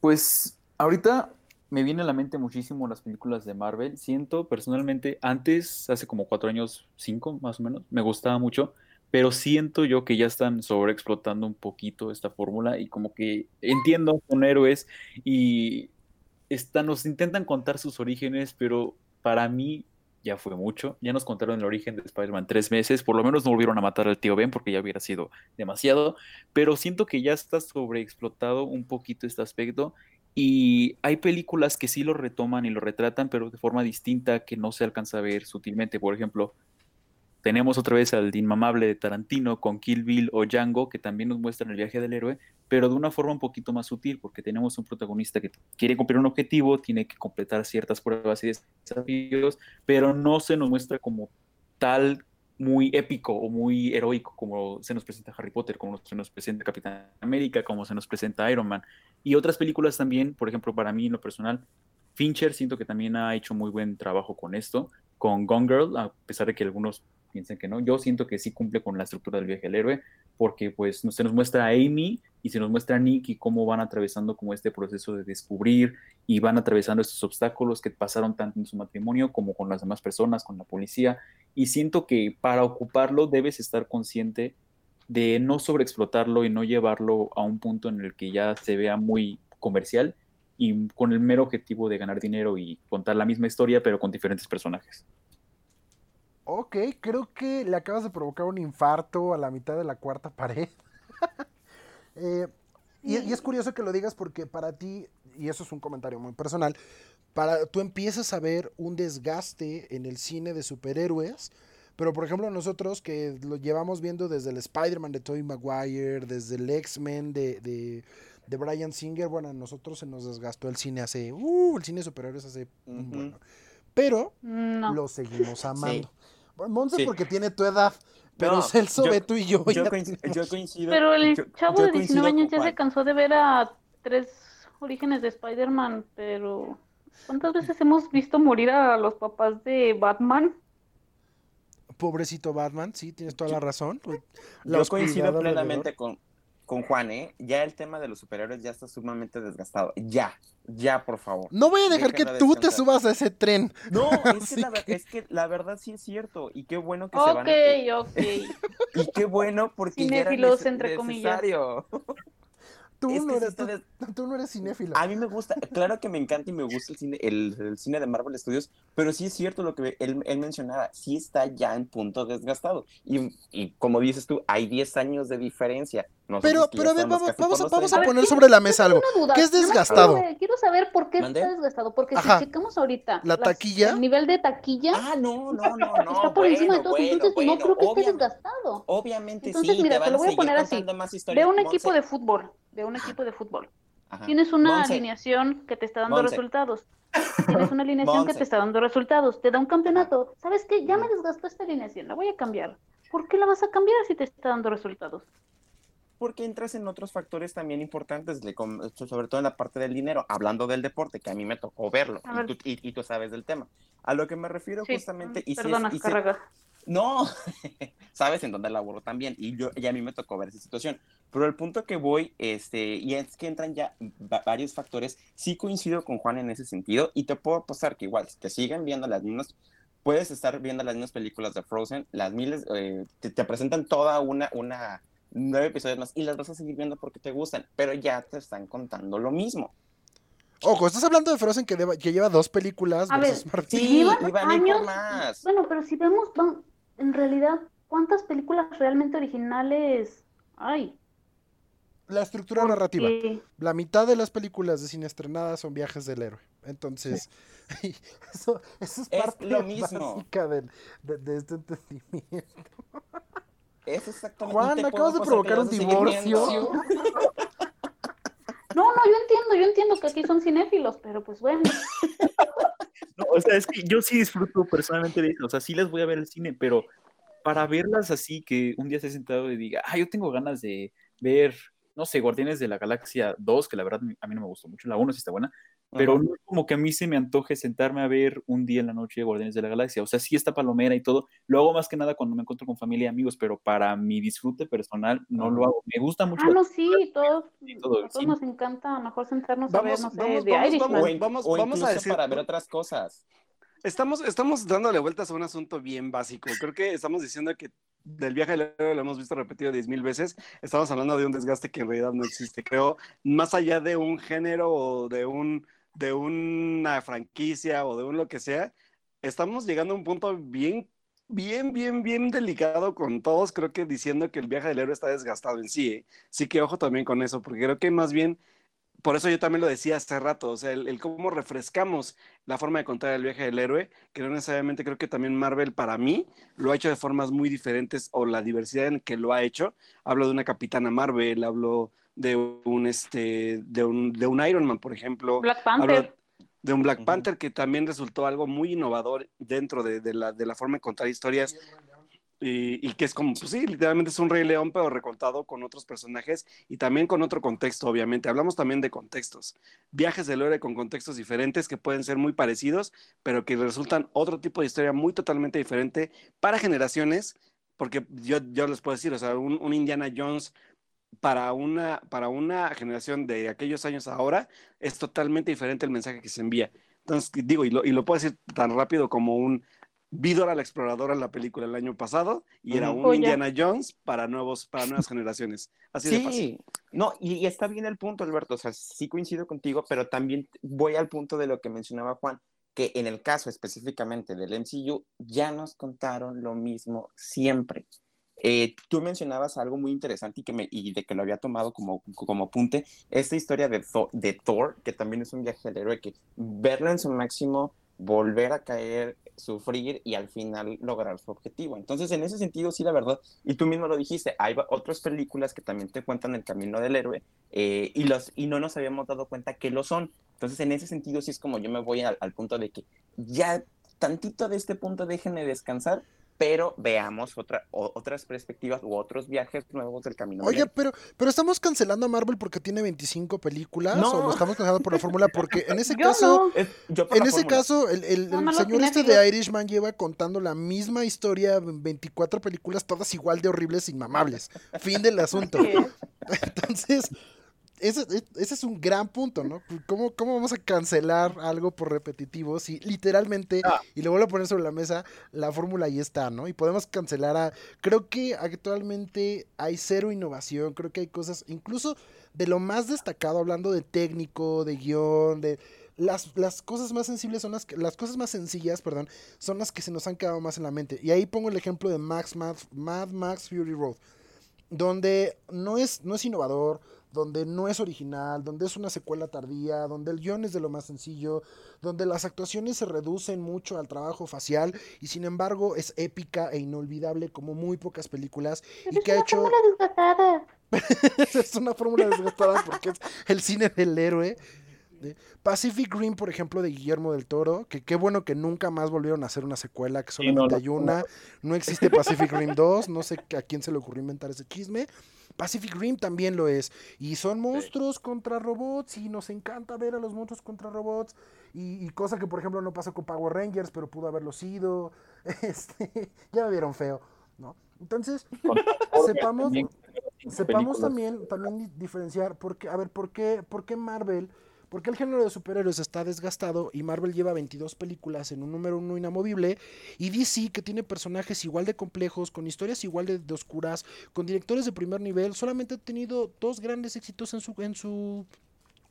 S1: Pues ahorita me viene a la mente muchísimo las películas de Marvel. Siento personalmente, antes, hace como cuatro años, cinco más o menos, me gustaba mucho, pero siento yo que ya están sobreexplotando un poquito esta fórmula y como que entiendo, son héroes y están, nos intentan contar sus orígenes, pero para mí ya fue mucho. Ya nos contaron el origen de Spider-Man tres meses. Por lo menos no volvieron a matar al tío Ben porque ya hubiera sido demasiado. Pero siento que ya está sobreexplotado un poquito este aspecto. Y hay películas que sí lo retoman y lo retratan, pero de forma distinta que no se alcanza a ver sutilmente. Por ejemplo, tenemos otra vez al inmamable de Tarantino con Kill Bill o Django, que también nos muestran el viaje del héroe, pero de una forma un poquito más sutil, porque tenemos un protagonista que quiere cumplir un objetivo, tiene que completar ciertas pruebas y desafíos, pero no se nos muestra como tal muy épico o muy heroico como se nos presenta Harry Potter, como se nos presenta Capitán América, como se nos presenta Iron Man. Y otras películas también, por ejemplo, para mí en lo personal, Fincher siento que también ha hecho muy buen trabajo con esto, con Gone Girl, a pesar de que algunos piensen que no. Yo siento que sí cumple con la estructura del viaje del héroe, porque pues se nos muestra a Amy y se nos muestra a Nick y cómo van atravesando como este proceso de descubrir y van atravesando estos obstáculos que pasaron tanto en su matrimonio como con las demás personas, con la policía. Y siento que para ocuparlo debes estar consciente de no sobreexplotarlo y no llevarlo a un punto en el que ya se vea muy comercial y con el mero objetivo de ganar dinero y contar la misma historia pero con diferentes personajes.
S5: Ok, creo que le acabas de provocar un infarto a la mitad de la cuarta pared. eh, Y, y es curioso que lo digas porque para ti, y eso es un comentario muy personal, para tú empiezas a ver un desgaste en el cine de superhéroes, pero por ejemplo nosotros que lo llevamos viendo desde el Spider-Man de Tobey Maguire, desde el X-Men de, de, de Brian Singer, bueno, a nosotros se nos desgastó el cine hace, uh, el cine de superhéroes hace, un
S3: Ujú.
S5: bueno. Pero
S2: No.
S5: lo seguimos amando. Monse
S3: Sí.
S5: porque tiene tu edad, pero
S3: No,
S5: Celso,
S3: yo-
S5: Beto y yo,
S3: Yo, yo coincido.
S2: Pero el
S3: yo-
S2: chavo
S3: yo
S2: de 19
S3: coincido
S2: años ya se cansó de ver a tres orígenes de Spider-Man, pero ¿cuántas veces hemos visto morir a los papás de Batman?
S5: pobrecito Batman, sí, tienes toda la razón. La
S3: Yo
S5: oscuridad
S3: coincido plenamente con, con Juan, ¿eh? Ya el tema de los superhéroes ya está sumamente desgastado. Ya, ya, por favor.
S5: No voy a dejar que tú te subas a ese tren.
S3: No, es que, la,
S5: que-
S3: es que la verdad sí es cierto. Y qué bueno que se van
S2: Ok,
S3: a...
S2: ok.
S3: Y qué bueno porque ya era
S2: Cinéfilos,
S3: nece-
S2: entre comillas.
S3: necesario.
S5: Tú,
S3: Es
S5: no eres,
S3: está
S5: tú, no eres cinéfilo.
S3: A mí me gusta, claro que me encanta y me gusta el cine, el, el cine de Marvel Studios, pero sí es cierto lo que él, él mencionaba, sí está ya en punto desgastado. Y, y como dices tú, hay 10 años de diferencia. Nosotros
S5: Pero, pero a ver, vamos, vamos, a, vamos a
S3: 30.
S5: poner sobre la mesa algo. ¿Qué es desgastado?
S2: Quiero, quiero saber por qué
S3: ¿Mande?
S2: está desgastado. Porque
S5: Ajá.
S2: si checamos ahorita
S5: ¿La
S2: las-
S5: taquilla?
S2: el nivel de taquilla
S3: Ah, no, no, no, no.
S2: está por encima de
S3: bueno,
S2: todos.
S3: bueno,
S2: entonces
S3: bueno,
S2: no creo que esté desgastado.
S3: Obviamente
S2: Entonces,
S3: sí,
S2: mira,
S3: te
S2: te lo voy a poner así. Ve un equipo de fútbol. Ve un equipo de fútbol.
S3: Ajá.
S2: Tienes una
S3: Monse,
S2: alineación que te está dando
S3: Monse.
S2: resultados. Tienes una alineación que te está dando resultados. Te da un campeonato. ¿Sabes qué? Ya me desgastó esta alineación. La voy a cambiar. ¿Por qué la vas a cambiar si te está dando resultados?
S3: Porque entras en otros factores también importantes, de sobre todo en la parte del dinero, hablando del deporte, que a mí me tocó verlo, y tú, y- y tú sabes del tema. A lo que me refiero
S2: Sí,
S3: justamente... Y si es-
S2: Perdona,
S3: y si-. No, sabes en dónde laboro también y yo y a mí me tocó ver esa situación. Pero el punto que voy, este, y es que entran ya va- varios factores. Sí coincido con Juan en ese sentido y te puedo apostar que igual si te siguen viendo las mismas, puedes estar viendo las mismas películas de Frozen, las miles, eh, te, te presentan toda una una nueve episodios más y las vas a seguir viendo porque te gustan, pero ya te están contando lo mismo.
S5: Ojo, estás hablando de Frozen que, deba- que lleva dos películas
S2: A ver.
S3: Sí,
S2: Llevan
S3: y van a ir por
S2: años-
S3: más.
S2: Bueno, pero si vemos, en realidad, ¿cuántas películas realmente originales hay?
S5: La estructura narrativa. La mitad de las películas de cine estrenadas son viajes del héroe. Entonces, eso, eso es
S3: Es
S5: parte
S3: lo mismo.
S5: básica de, de este entendimiento.
S3: Es exactamente.
S5: Juan, acabas de provocar un divorcio.
S2: No, no, yo entiendo, yo entiendo que aquí son cinéfilos, pero pues bueno.
S1: No, o sea, es que yo sí disfruto personalmente de eso. O sea, sí las voy a ver al cine, pero para verlas así, que un día esté sentado y diga, ah, yo tengo ganas de ver, no sé, Guardianes de la Galaxia 2, que la verdad a mí no me gustó mucho. La 1 sí está buena, pero no es como que a mí se me antoje sentarme a ver un día en la noche Guardianes de la Galaxia. O sea, sí está palomera y todo. Lo hago más que nada cuando me encuentro con familia y amigos, pero para mi disfrute personal no lo hago. Me gusta mucho.
S2: Ah, no, sí, todos,
S1: todo,
S2: a todos
S1: sí.
S2: nos encanta mejor sentarnos a ver,
S6: Vamos,
S2: no sé,
S6: vamos, vamos,
S2: Irishman.
S6: vamos. Vamos-
S3: o
S6: vamos a decir-
S3: para ver otras cosas.
S6: Estamos, estamos dándole vueltas a un asunto bien básico. Creo que estamos diciendo que del viaje del héroe lo hemos visto repetido diez mil veces. Estamos hablando de un desgaste que en realidad no existe. Creo, más allá de un género o de un de una franquicia o de un lo que sea, estamos llegando a un punto bien, bien, bien, bien delicado con todos. Creo que diciendo que el viaje del héroe está desgastado en sí. ¿eh? Sí que ojo también con eso, porque creo que más bien por eso yo también lo decía hace rato, o sea, el, el cómo refrescamos la forma de contar el viaje del héroe, que no necesariamente creo que también Marvel para mí lo ha hecho de formas muy diferentes o la diversidad en que lo ha hecho. Hablo de una Capitana Marvel, hablo de un este de un, de un Iron Man, por ejemplo.
S2: Black
S6: Hablo
S2: Panther.
S6: de un Black. Panther que también resultó algo muy innovador dentro de, de la, de la forma de contar historias y, y que es como, pues sí, literalmente es un Rey León, pero recontado con otros personajes y también con otro contexto, obviamente. Hablamos también de contextos. Viajes del héroe con contextos diferentes que pueden ser muy parecidos, pero que resultan otro tipo de historia muy totalmente diferente para generaciones, porque yo, yo les puedo decir, o sea, un, un Indiana Jones para una, para una generación de aquellos años ahora es totalmente diferente el mensaje que se envía. Entonces, digo, y lo, y lo puedo decir tan rápido como un Vidora la exploradora en la película el año pasado y era un. Indiana Jones para nuevos para nuevas generaciones. Así de fácil.
S3: Sí, no, y, y está bien el punto, Alberto, o sea, sí coincido contigo, pero también voy al punto de lo que mencionaba Juan, que en el caso específicamente del MCU ya nos contaron lo mismo siempre. Eh, tú mencionabas algo muy interesante y, que me, y de que lo había tomado como, como apunte, esta historia de, de Thor, que también es un viaje del héroe, que verla en su máximo, volver a caer, sufrir y al final lograr su objetivo. Entonces, en ese sentido, sí, la verdad, y tú mismo lo dijiste, hay otras películas que también te cuentan el camino del héroe eh, y, los, y no nos habíamos dado cuenta que lo son. Entonces, en ese sentido, sí es como yo me voy al, al punto de que ya tantito de este punto déjenme descansar pero veamos otra, otras perspectivas u otros viajes nuevos del camino.
S5: Oye, pero, pero estamos cancelando a Marvel porque tiene 25 películas o lo estamos cancelando por la fórmula porque en ese caso, en ese caso, el, el, señor este de Irishman lleva contando la misma historia en 24 películas, todas igual de horribles, inmamables. fin del asunto. Entonces, ese, ese, es un gran punto, ¿no? ¿Cómo, ¿Cómo, vamos a cancelar algo por repetitivo si literalmente, ah. y lo vuelvo a poner sobre la mesa, la fórmula ahí está, ¿no? Y podemos cancelar a... Creo que actualmente hay cero innovación, creo que hay cosas, incluso de lo más destacado, hablando de técnico, de guion, de... Las, las, cosas más sensibles son las las cosas más sencillas, perdón, son las que se nos han quedado más en la mente. Y ahí pongo el ejemplo de Max Mad, Mad Max Fury Road, donde no es, no es innovador, donde no es original, donde es una secuela tardía, donde el guion es de lo más sencillo, donde las actuaciones se reducen mucho al trabajo facial y sin embargo es épica e inolvidable como muy pocas películas y que ha hecho es una fórmula desgastada porque es el cine del héroe. Pacific Rim, por ejemplo, de Guillermo del Toro, que qué bueno que nunca más volvieron a hacer una secuela, que solamente hay una. No existe Pacific Rim 2, no sé a quién se le ocurrió inventar ese chisme. Pacific Rim también lo es. Y son monstruos contra robots y nos encanta ver a los monstruos contra robots. Y, cosa que, por ejemplo, no pasó con Power Rangers, pero pudo haberlo sido. Este, ya me vieron feo, ¿no? Entonces, sepamos, sepamos también, también diferenciar, porque, a ver, ¿por qué, ¿por qué Marvel porque el género de superhéroes está desgastado y Marvel lleva 22 películas en un número uno inamovible y DC que tiene personajes igual de complejos, con historias igual de, oscuras, con directores de primer nivel, solamente ha tenido dos grandes éxitos en su, en su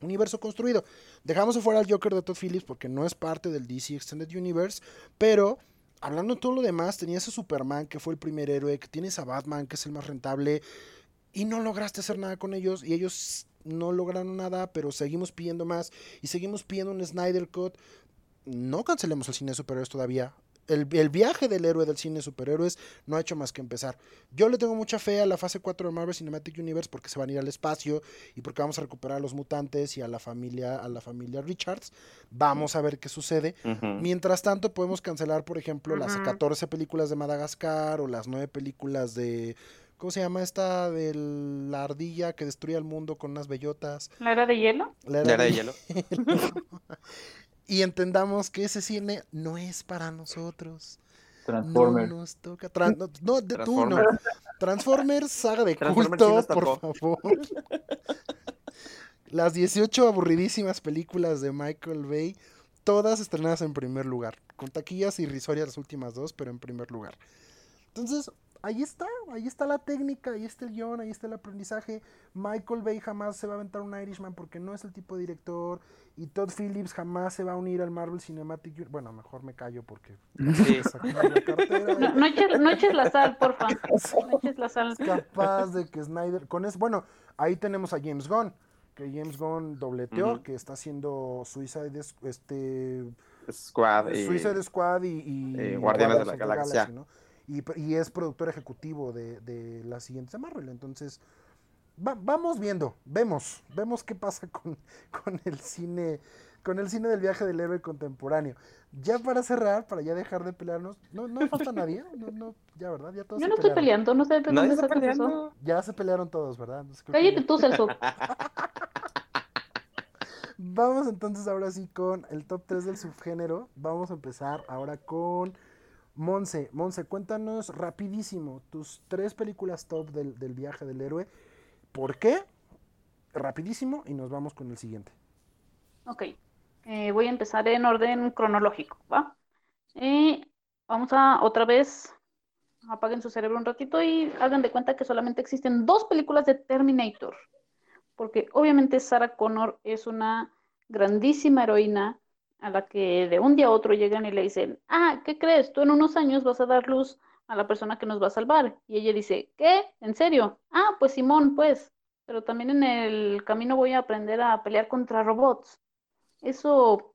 S5: universo construido. Dejamos afuera al Joker de Todd Phillips porque no es parte del DC Extended Universe, pero hablando de todo lo demás, tenías a Superman que fue el primer héroe, que tienes a Batman que es el más rentable y no lograste hacer nada con ellos y ellos no lograron nada, pero seguimos pidiendo más y seguimos pidiendo un Snyder Cut. No cancelemos el cine de superhéroes todavía. El, viaje del héroe del cine de superhéroes no ha hecho más que empezar. Yo le tengo mucha fe a la fase 4 de Marvel Cinematic Universe porque se van a ir al espacio y porque vamos a recuperar a los mutantes y a la familia, a la familia Richards. Vamos a ver qué sucede. Mientras tanto, podemos cancelar, por ejemplo, las 14 películas de Madagascar o las 9 películas de ¿Cómo se llama esta de la ardilla que destruye el mundo con unas bellotas?
S2: ¿La era de hielo?
S3: La era, de, hielo.
S5: y entendamos que ese cine no es para nosotros.
S1: Transformers.
S5: No nos toca. no, de, tú no. Transformers, saga de culto, por favor. Las 18 aburridísimas películas de Michael Bay, todas estrenadas en primer lugar. Con taquillas irrisorias las últimas dos, pero en primer lugar. Entonces, ahí está, ahí está la técnica, ahí está el guion, ahí está el aprendizaje. Michael Bay jamás se va a aventar un Irishman porque no es el tipo de director. Y Todd Phillips jamás se va a unir al Marvel Cinematic Universe. Bueno, mejor me callo porque.
S2: no, eches, la sal, porfa. No eches la sal.
S5: Es capaz de que Snyder. Con eso, bueno, ahí tenemos a James Gunn. Que James Gunn dobleteó, que está haciendo Suicide este,
S3: Squad.
S5: Suicide Squad y,
S3: eh, Guardianes de la Galaxia.
S5: Y, es productor ejecutivo de, de las siguientes Marvel. Entonces, vamos viendo, vemos, vemos qué pasa con, con, el cine, con el cine del viaje del héroe contemporáneo. Ya para cerrar, para ya dejar de pelearnos, no, no falta nadie, no, no, ya verdad, ya todos
S2: Yo no estoy peleando, no sé de dónde sacas eso.
S5: Ya se pelearon todos, ¿verdad?
S2: Cállate tú, Celso.
S5: Vamos entonces ahora sí con el top 3 del subgénero. Vamos a empezar ahora con Monse, Monse, cuéntanos rapidísimo tus tres películas top del, viaje del héroe. ¿Por qué? Rapidísimo y nos vamos con el siguiente.
S2: Ok, eh, voy a empezar en orden cronológico, ¿va? Eh, vamos a otra vez, apaguen su cerebro un ratito y hagan de cuenta que solamente existen dos películas de Terminator, porque obviamente Sarah Connor es una grandísima heroína a la que de un día a otro llegan y le dicen, ah, ¿qué crees? Tú en unos años vas a dar luz a la persona que nos va a salvar. Y ella dice, ¿qué? ¿En serio? Ah, pues Simón, pues. Pero también en el camino voy a aprender a pelear contra robots. Eso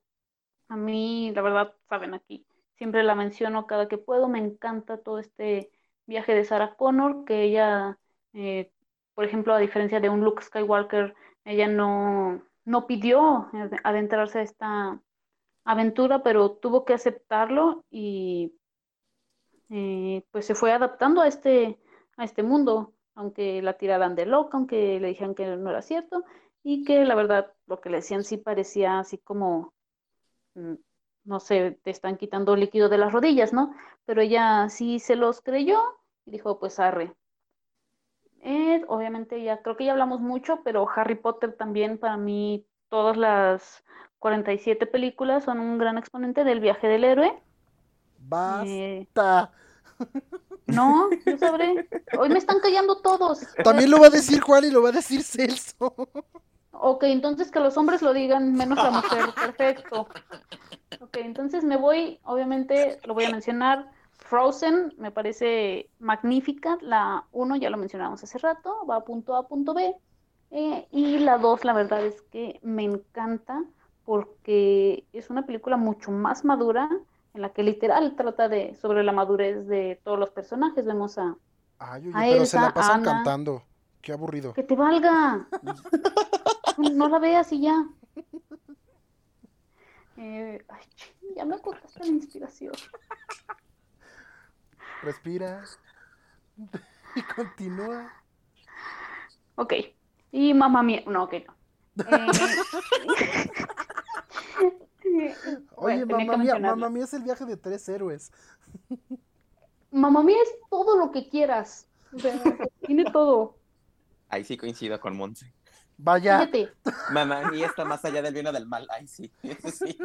S2: a mí, la verdad, saben aquí. Siempre la menciono cada que puedo. Me encanta todo este viaje de Sarah Connor, que ella, eh, por ejemplo, a diferencia de un Luke Skywalker, ella no, no pidió adentrarse a esta aventura, pero tuvo que aceptarlo y eh, pues se fue adaptando a este, a este mundo, aunque la tiraran de loca, aunque le dijeran que no era cierto, y que la verdad lo que le decían sí parecía así como, mm, no sé, te están quitando líquido de las rodillas, ¿no? Pero ella sí se los creyó y dijo, pues arre. Obviamente ya creo que ya hablamos mucho, pero Harry Potter también para mí, todas las 47 películas son un gran exponente del viaje del héroe.
S5: Eh, Basta.
S2: no, yo sabré. Hoy me están callando todos.
S5: También lo va a decir Juan y lo va a decir Celso.
S2: Ok, entonces que los hombres lo digan, menos la mujer. Perfecto. Ok, entonces me voy, obviamente lo voy a mencionar. Frozen me parece magnífica. La 1 ya lo mencionamos hace rato, va a punto A, punto B. Eh, y la 2, la verdad es que me encanta porque es una película mucho más madura, en la que literal trata de sobre la madurez de todos los personajes. Vemos a.
S5: Ay, oye, pero se la pasan cantando. Qué aburrido.
S2: Que te valga. no la veas y ya. Eh, ay, ya me cortaste la inspiración.
S5: Respira. Y continúa.
S2: Ok. Y mamá mía. No, ok, no. Eh...
S5: Oye, mamá mía, mamá mía es el viaje de tres héroes.
S2: Mamá mía es todo lo que quieras. tiene todo.
S3: Ahí sí coincido con Monse.
S5: Vaya.
S3: Mamá mía está más allá del bien o del mal. Ahí sí. sí.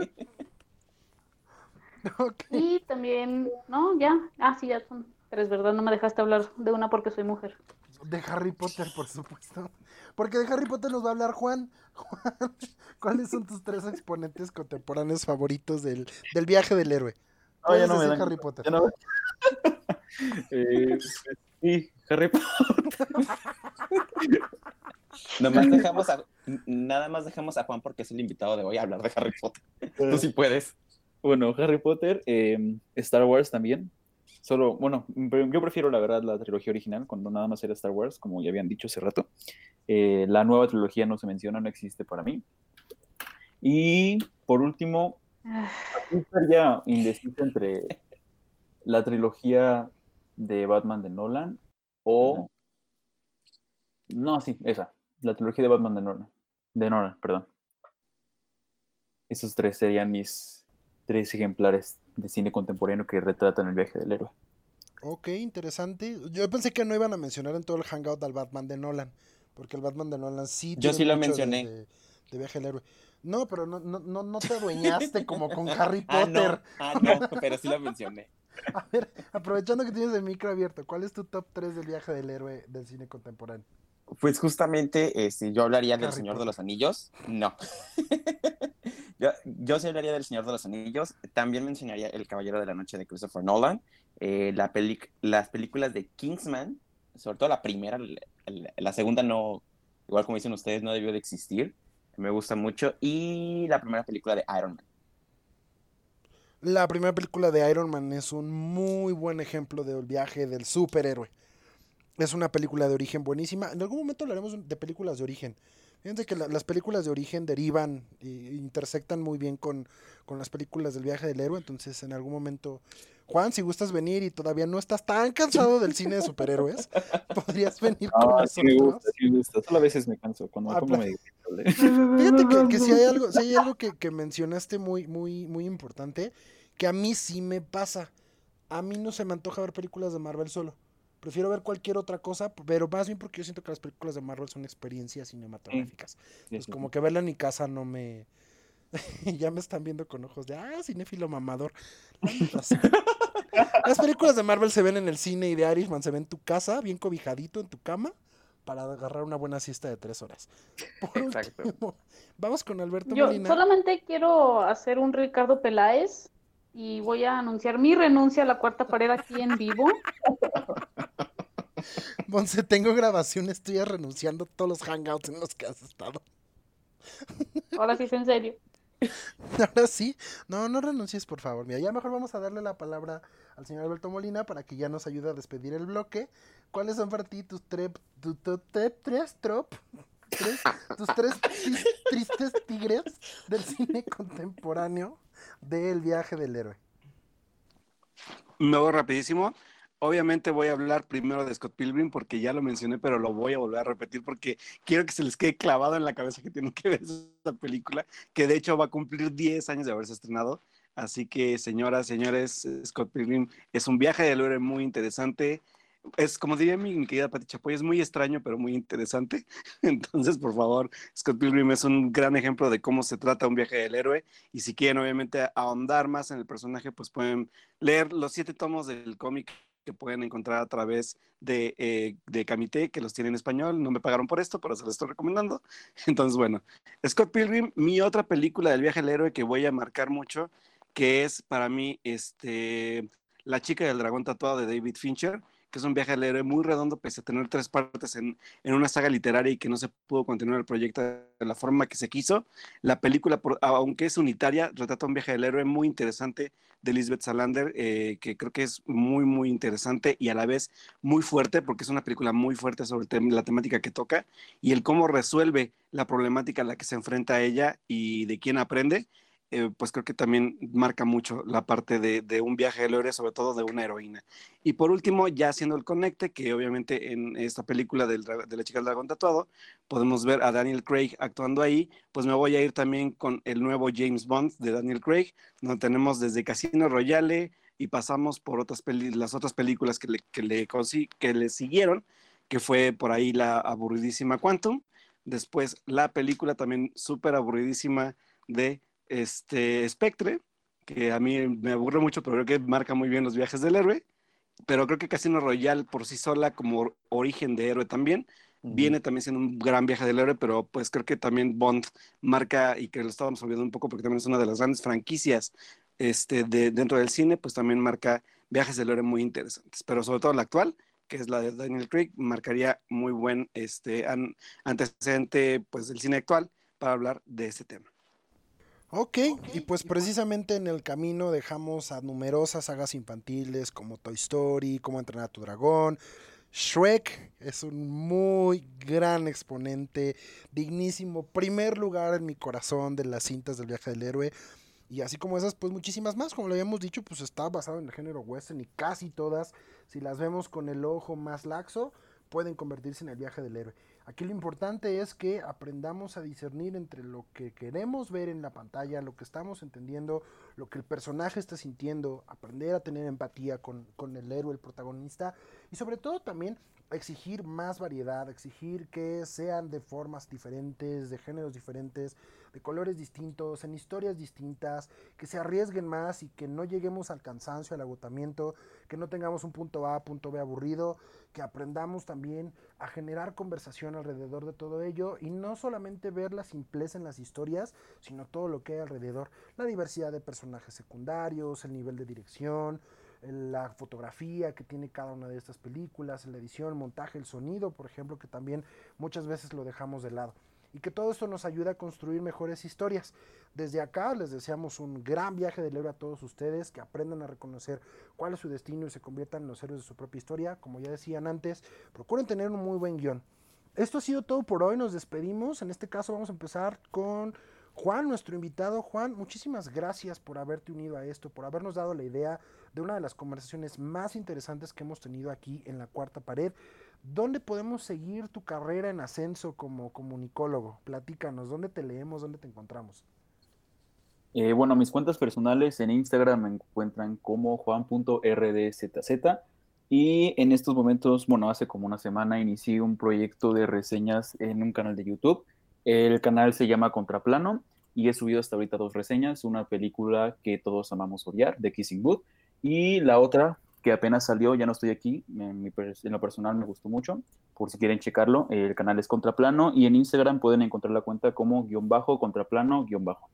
S2: Y también, no, ya. Ah, sí, ya son tres, ¿verdad? No me dejaste hablar de una porque soy mujer.
S5: De Harry Potter, por supuesto. Porque de Harry Potter nos va a hablar Juan. Juan, ¿cuáles son tus tres exponentes contemporáneos favoritos del, del viaje del héroe?
S1: No, ya no me Harry Potter. eh, sí, Harry Potter.
S3: Nomás dejamos a, nada más dejamos a Juan porque es el invitado de hoy a hablar de Harry Potter. Tú sí puedes.
S1: Bueno, Harry Potter, eh, Star Wars también. Solo, bueno, yo prefiero la verdad la trilogía original, cuando nada más era Star Wars, como ya habían dicho hace rato. Eh, la nueva trilogía no se menciona, no existe para mí. Y por último, ah. estaría indeciso entre la trilogía de Batman de Nolan o... No, sí, esa, la trilogía de Batman de Nolan. De Nolan, perdón. Esos tres serían mis tres ejemplares de cine contemporáneo que retratan el viaje del héroe.
S5: Ok, interesante. Yo pensé que no iban a mencionar en todo el hangout al Batman de Nolan, porque el Batman de Nolan sí.
S3: Yo sí lo mencioné.
S5: De, viaje del héroe. No, pero no, no, no te adueñaste como con Harry Potter.
S3: Ah no. ah, no, pero sí lo mencioné.
S5: A ver, aprovechando que tienes el micro abierto, ¿cuál es tu top 3 del viaje del héroe del cine contemporáneo?
S3: Pues justamente, este, yo hablaría del Señor de los Anillos. No. yo, yo sí hablaría del Señor de los Anillos. También mencionaría El Caballero de la Noche de Christopher Nolan. Eh, la las películas de Kingsman, sobre todo la primera, la, segunda no, igual como dicen ustedes, no debió de existir. Me gusta mucho. Y la primera película de Iron Man.
S5: La primera película de Iron Man es un muy buen ejemplo del viaje del superhéroe. Es una película de origen buenísima. En algún momento hablaremos de películas de origen. Fíjense que las películas de origen derivan e intersectan muy bien con, con, las películas del viaje del héroe. Entonces, en algún momento, Juan, si gustas venir y todavía no estás tan cansado del cine de superhéroes, podrías venir con nosotros. Sí
S1: me gusta, sí me gusta. Solo a veces me canso cuando me pongo medio
S5: Fíjate que, que, si hay algo, si hay algo que, que mencionaste muy, muy, muy importante, que a mí sí me pasa. A mí no se me antoja ver películas de Marvel solo. Prefiero ver cualquier otra cosa, pero más bien porque yo siento que las películas de Marvel son experiencias cinematográficas. pues como que verla en mi casa no me... ya me están viendo con ojos de, ah, cinéfilo mamador. las películas de Marvel se ven en el cine y de Irishman se ven en tu casa, bien cobijadito en tu cama, para agarrar una buena siesta de tres horas. Exacto. vamos con Alberto
S2: Yo solamente quiero hacer un Ricardo Peláez y voy a anunciar mi renuncia a la cuarta pared aquí en vivo.
S5: Monse, tengo grabaciones tuyas renunciando a todos los hangouts en los que has estado.
S2: Ahora sí es en serio.
S5: Ahora sí. No, no renuncies, por favor. Mira, ya mejor vamos a darle la palabra al señor Alberto Molina para que ya nos ayude a despedir el bloque. ¿Cuáles son para ti tus tres, tu, tu- te- tres trop, tres- tus tres tris- tristes tigres del cine contemporáneo del viaje del héroe?
S6: Me voy rapidísimo. Obviamente voy a hablar primero de Scott Pilgrim porque ya lo mencioné, pero lo voy a volver a repetir porque quiero que se les quede clavado en la cabeza que tienen que ver esta película, que de hecho va a cumplir 10 años de haberse estrenado. Así que, señoras, señores, Scott Pilgrim es un viaje del héroe muy interesante. Es, como diría mi, querida Pati Chapoy, es muy extraño, pero muy interesante. Entonces, por favor, Scott Pilgrim es un gran ejemplo de cómo se trata un viaje del héroe. Y si quieren, obviamente, ahondar más en el personaje, pues pueden leer los siete tomos del cómic que pueden encontrar a través de, eh, de Camité, que los tiene en español. No me pagaron por esto, pero se los estoy recomendando. Entonces, bueno, Scott Pilgrim, mi otra película del viaje del héroe que voy a marcar mucho, que es para mí este, La chica del dragón tatuado de David Fincher, que es un viaje del héroe muy redondo, pese a tener tres partes en, en una saga literaria y que no se pudo continuar el proyecto de la forma que se quiso. La película, por- aunque es unitaria, retrata un viaje del héroe muy interesante de Lisbeth Salander, eh, que creo que es muy, muy interesante y a la vez muy fuerte, porque es una película muy fuerte sobre la temática que toca y el cómo resuelve la problemática a la que se enfrenta ella y de quién aprende. Eh, pues creo que también marca mucho la parte de, un viaje del héroe, sobre todo de una heroína. Y por último, ya haciendo el conecte, que obviamente en esta película de la chica del dragón tatuado, podemos ver a Daniel Craig actuando ahí, pues me voy a ir también con el nuevo James Bond de Daniel Craig, donde tenemos desde Casino Royale y pasamos por otras las otras películas que le, que, le, que le siguieron, que fue por ahí la aburridísima Quantum, después la película también súper aburridísima de este Spectre, que a mí me aburre mucho, pero creo que marca muy bien los viajes del héroe, pero creo que Casino Royale por sí sola como origen de héroe también, viene también siendo un gran viaje del héroe, pero pues creo que también Bond marca, y que lo estábamos olvidando un poco porque también es una de las grandes franquicias este, de, dentro del cine, pues también marca viajes del héroe muy interesantes, pero sobre todo la actual, que es la de Daniel Craig, marcaría muy buen este, an- antecedente pues, del cine actual para hablar de este tema.
S5: Ok, y pues precisamente en el camino dejamos a numerosas sagas infantiles como Toy Story, Cómo entrenar a tu dragón. Shrek es un muy gran exponente, dignísimo, primer lugar en mi corazón de las cintas del viaje del héroe. Y así como esas, pues muchísimas más, como lo habíamos dicho, pues está basado en el género western y casi todas, si las vemos con el ojo más laxo, pueden convertirse en el viaje del héroe. Aquí lo importante es que aprendamos a discernir entre lo que queremos ver en la pantalla, lo que estamos entendiendo, lo que el personaje está sintiendo, aprender a tener empatía con, con el héroe, el protagonista, y sobre todo también exigir más variedad, exigir que sean de formas diferentes, de géneros diferentes, de colores distintos, en historias distintas, que se arriesguen más y que no lleguemos al cansancio, al agotamiento, que no tengamos un punto A, punto B aburrido, que aprendamos también a generar conversación alrededor de todo ello y no solamente ver la simpleza en las historias, sino todo lo que hay alrededor, la diversidad de personajes secundarios, el nivel de dirección, la fotografía que tiene cada una de estas películas, la edición, el montaje, el sonido, por ejemplo, que también muchas veces lo dejamos de lado. Y que todo esto nos ayuda a construir mejores historias. Desde acá les deseamos un gran viaje del héroe a todos ustedes, que aprendan a reconocer cuál es su destino y se conviertan en los héroes de su propia historia. Como ya decían antes, procuren tener un muy buen guion. Esto ha sido todo por hoy, nos despedimos. En este caso vamos a empezar con Juan, nuestro invitado. Juan, muchísimas gracias por haberte unido a esto, por habernos dado la idea de una de las conversaciones más interesantes que hemos tenido aquí en la cuarta pared. ¿Dónde podemos seguir tu carrera en ascenso como comunicólogo? Platícanos, ¿dónde te leemos? ¿Dónde te encontramos?
S1: Eh, bueno, mis cuentas personales en Instagram me encuentran como juan.rdzz y en estos momentos, bueno, hace como una semana inicié un proyecto de reseñas en un canal de YouTube. El canal se llama Contraplano y he subido hasta ahorita dos reseñas, una película que todos amamos odiar, de Kissing Booth, y la otra que apenas salió, ya no estoy aquí, en, lo personal me gustó mucho, por si quieren checarlo, el canal es Contraplano y en Instagram pueden encontrar la cuenta como guion bajo, contraplano, guion bajo.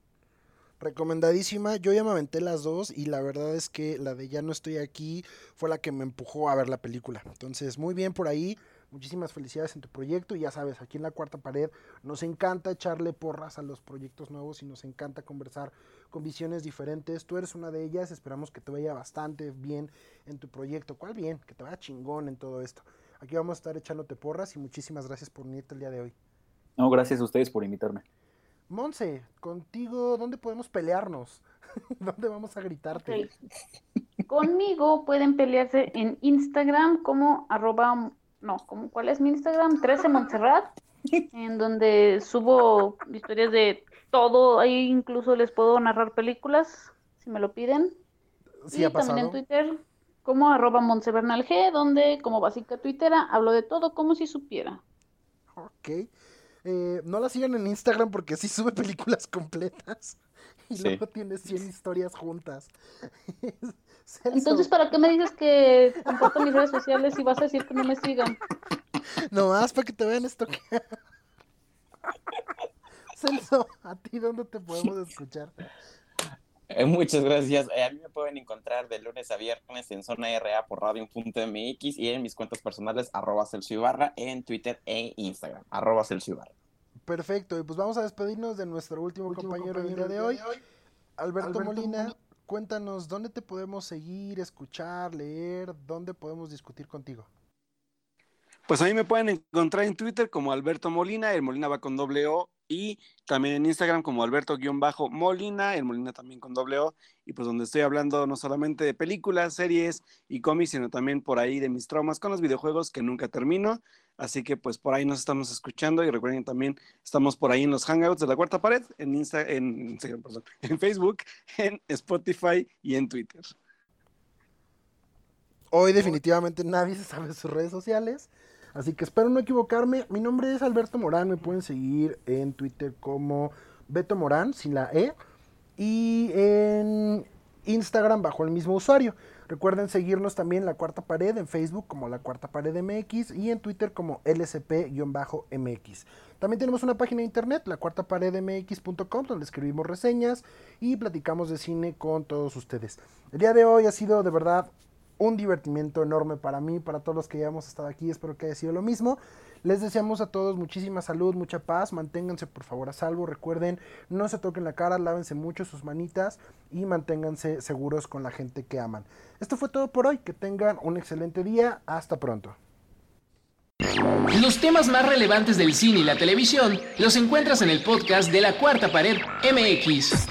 S5: Recomendadísima, yo ya me aventé las dos y la verdad es que la de Ya no estoy aquí fue la que me empujó a ver la película. Entonces, muy bien por ahí, muchísimas felicidades en tu proyecto y ya sabes, aquí en la cuarta pared nos encanta echarle porras a los proyectos nuevos y nos encanta conversar con visiones diferentes. Tú eres una de ellas, esperamos que te vaya bastante bien en tu proyecto. ¿Cuál bien? Que te vaya chingón en todo esto. Aquí vamos a estar echándote porras y muchísimas gracias por unirte el día de hoy.
S1: No, gracias a ustedes por invitarme.
S5: Monse, contigo, ¿dónde podemos pelearnos? ¿Dónde vamos a gritarte?
S2: Conmigo pueden pelearse en Instagram como arroba, no, como, ¿cuál es mi Instagram? 13 Montserrat, en donde subo historias de todo, ahí incluso les puedo narrar películas, si me lo piden.
S5: Sí,
S2: y
S5: ha
S2: también en. Twitter como arroba Montsebernal G, donde como básica twittera hablo de todo como si supiera.
S5: Ok. Eh, no la sigan en Instagram porque sí sube películas completas. Y
S3: Sí.
S5: luego tiene 100 historias juntas. Celso,
S2: Entonces, ¿para qué me dices que comparto mis redes sociales y vas a decir que no me sigan?
S5: Nomás para que te vean esto. Celso, ¿a ti dónde te podemos escuchar?
S3: Eh, muchas gracias. Eh, a mí me pueden encontrar de lunes a viernes en Zona RA por radio.mx y en mis cuentas personales arroba Celso Ibarra en Twitter e Instagram, arroba Celso Ibarra.
S5: Perfecto, y pues vamos a despedirnos de nuestro último, compañero, del día de hoy. Alberto, Molina, cuéntanos, ¿dónde te podemos seguir, escuchar, leer? ¿Dónde podemos discutir contigo?
S6: Pues a mí me pueden encontrar en Twitter como Alberto Molina, el Molina va con doble O, y también en Instagram como Alberto-Molina, el Molina también con doble O, y pues donde estoy hablando no solamente de películas, series y cómics, sino también por ahí de mis traumas con los videojuegos que nunca termino. Así que pues por ahí nos estamos escuchando y recuerden también estamos por ahí en los Hangouts de la Cuarta Pared, en, Insta, en, Instagram, perdón, en Facebook, en Spotify y en Twitter.
S5: Hoy definitivamente nadie se sabe sus redes sociales, así que espero no equivocarme. Mi nombre es Alberto Morán, me pueden seguir en Twitter como Beto Morán, sin la E, y en Instagram bajo el mismo usuario. Recuerden seguirnos también La Cuarta Pared en Facebook como La Cuarta Pared MX y en Twitter como LSP-MX. También tenemos una página de internet, lacuartaparedmx.com, donde escribimos reseñas y platicamos de cine con todos ustedes. El día de hoy ha sido de verdad un divertimiento enorme para mí, para todos los que ya hemos estado aquí, espero que haya sido lo mismo. Les deseamos a todos muchísima salud, mucha paz, manténganse por favor a salvo, recuerden, no se toquen la cara, lávense mucho sus manitas y manténganse seguros con la gente que aman. Esto fue todo por hoy, que tengan un excelente día, hasta pronto.
S4: Los temas más relevantes del cine y la televisión los encuentras en el podcast de la Cuarta Pared MX.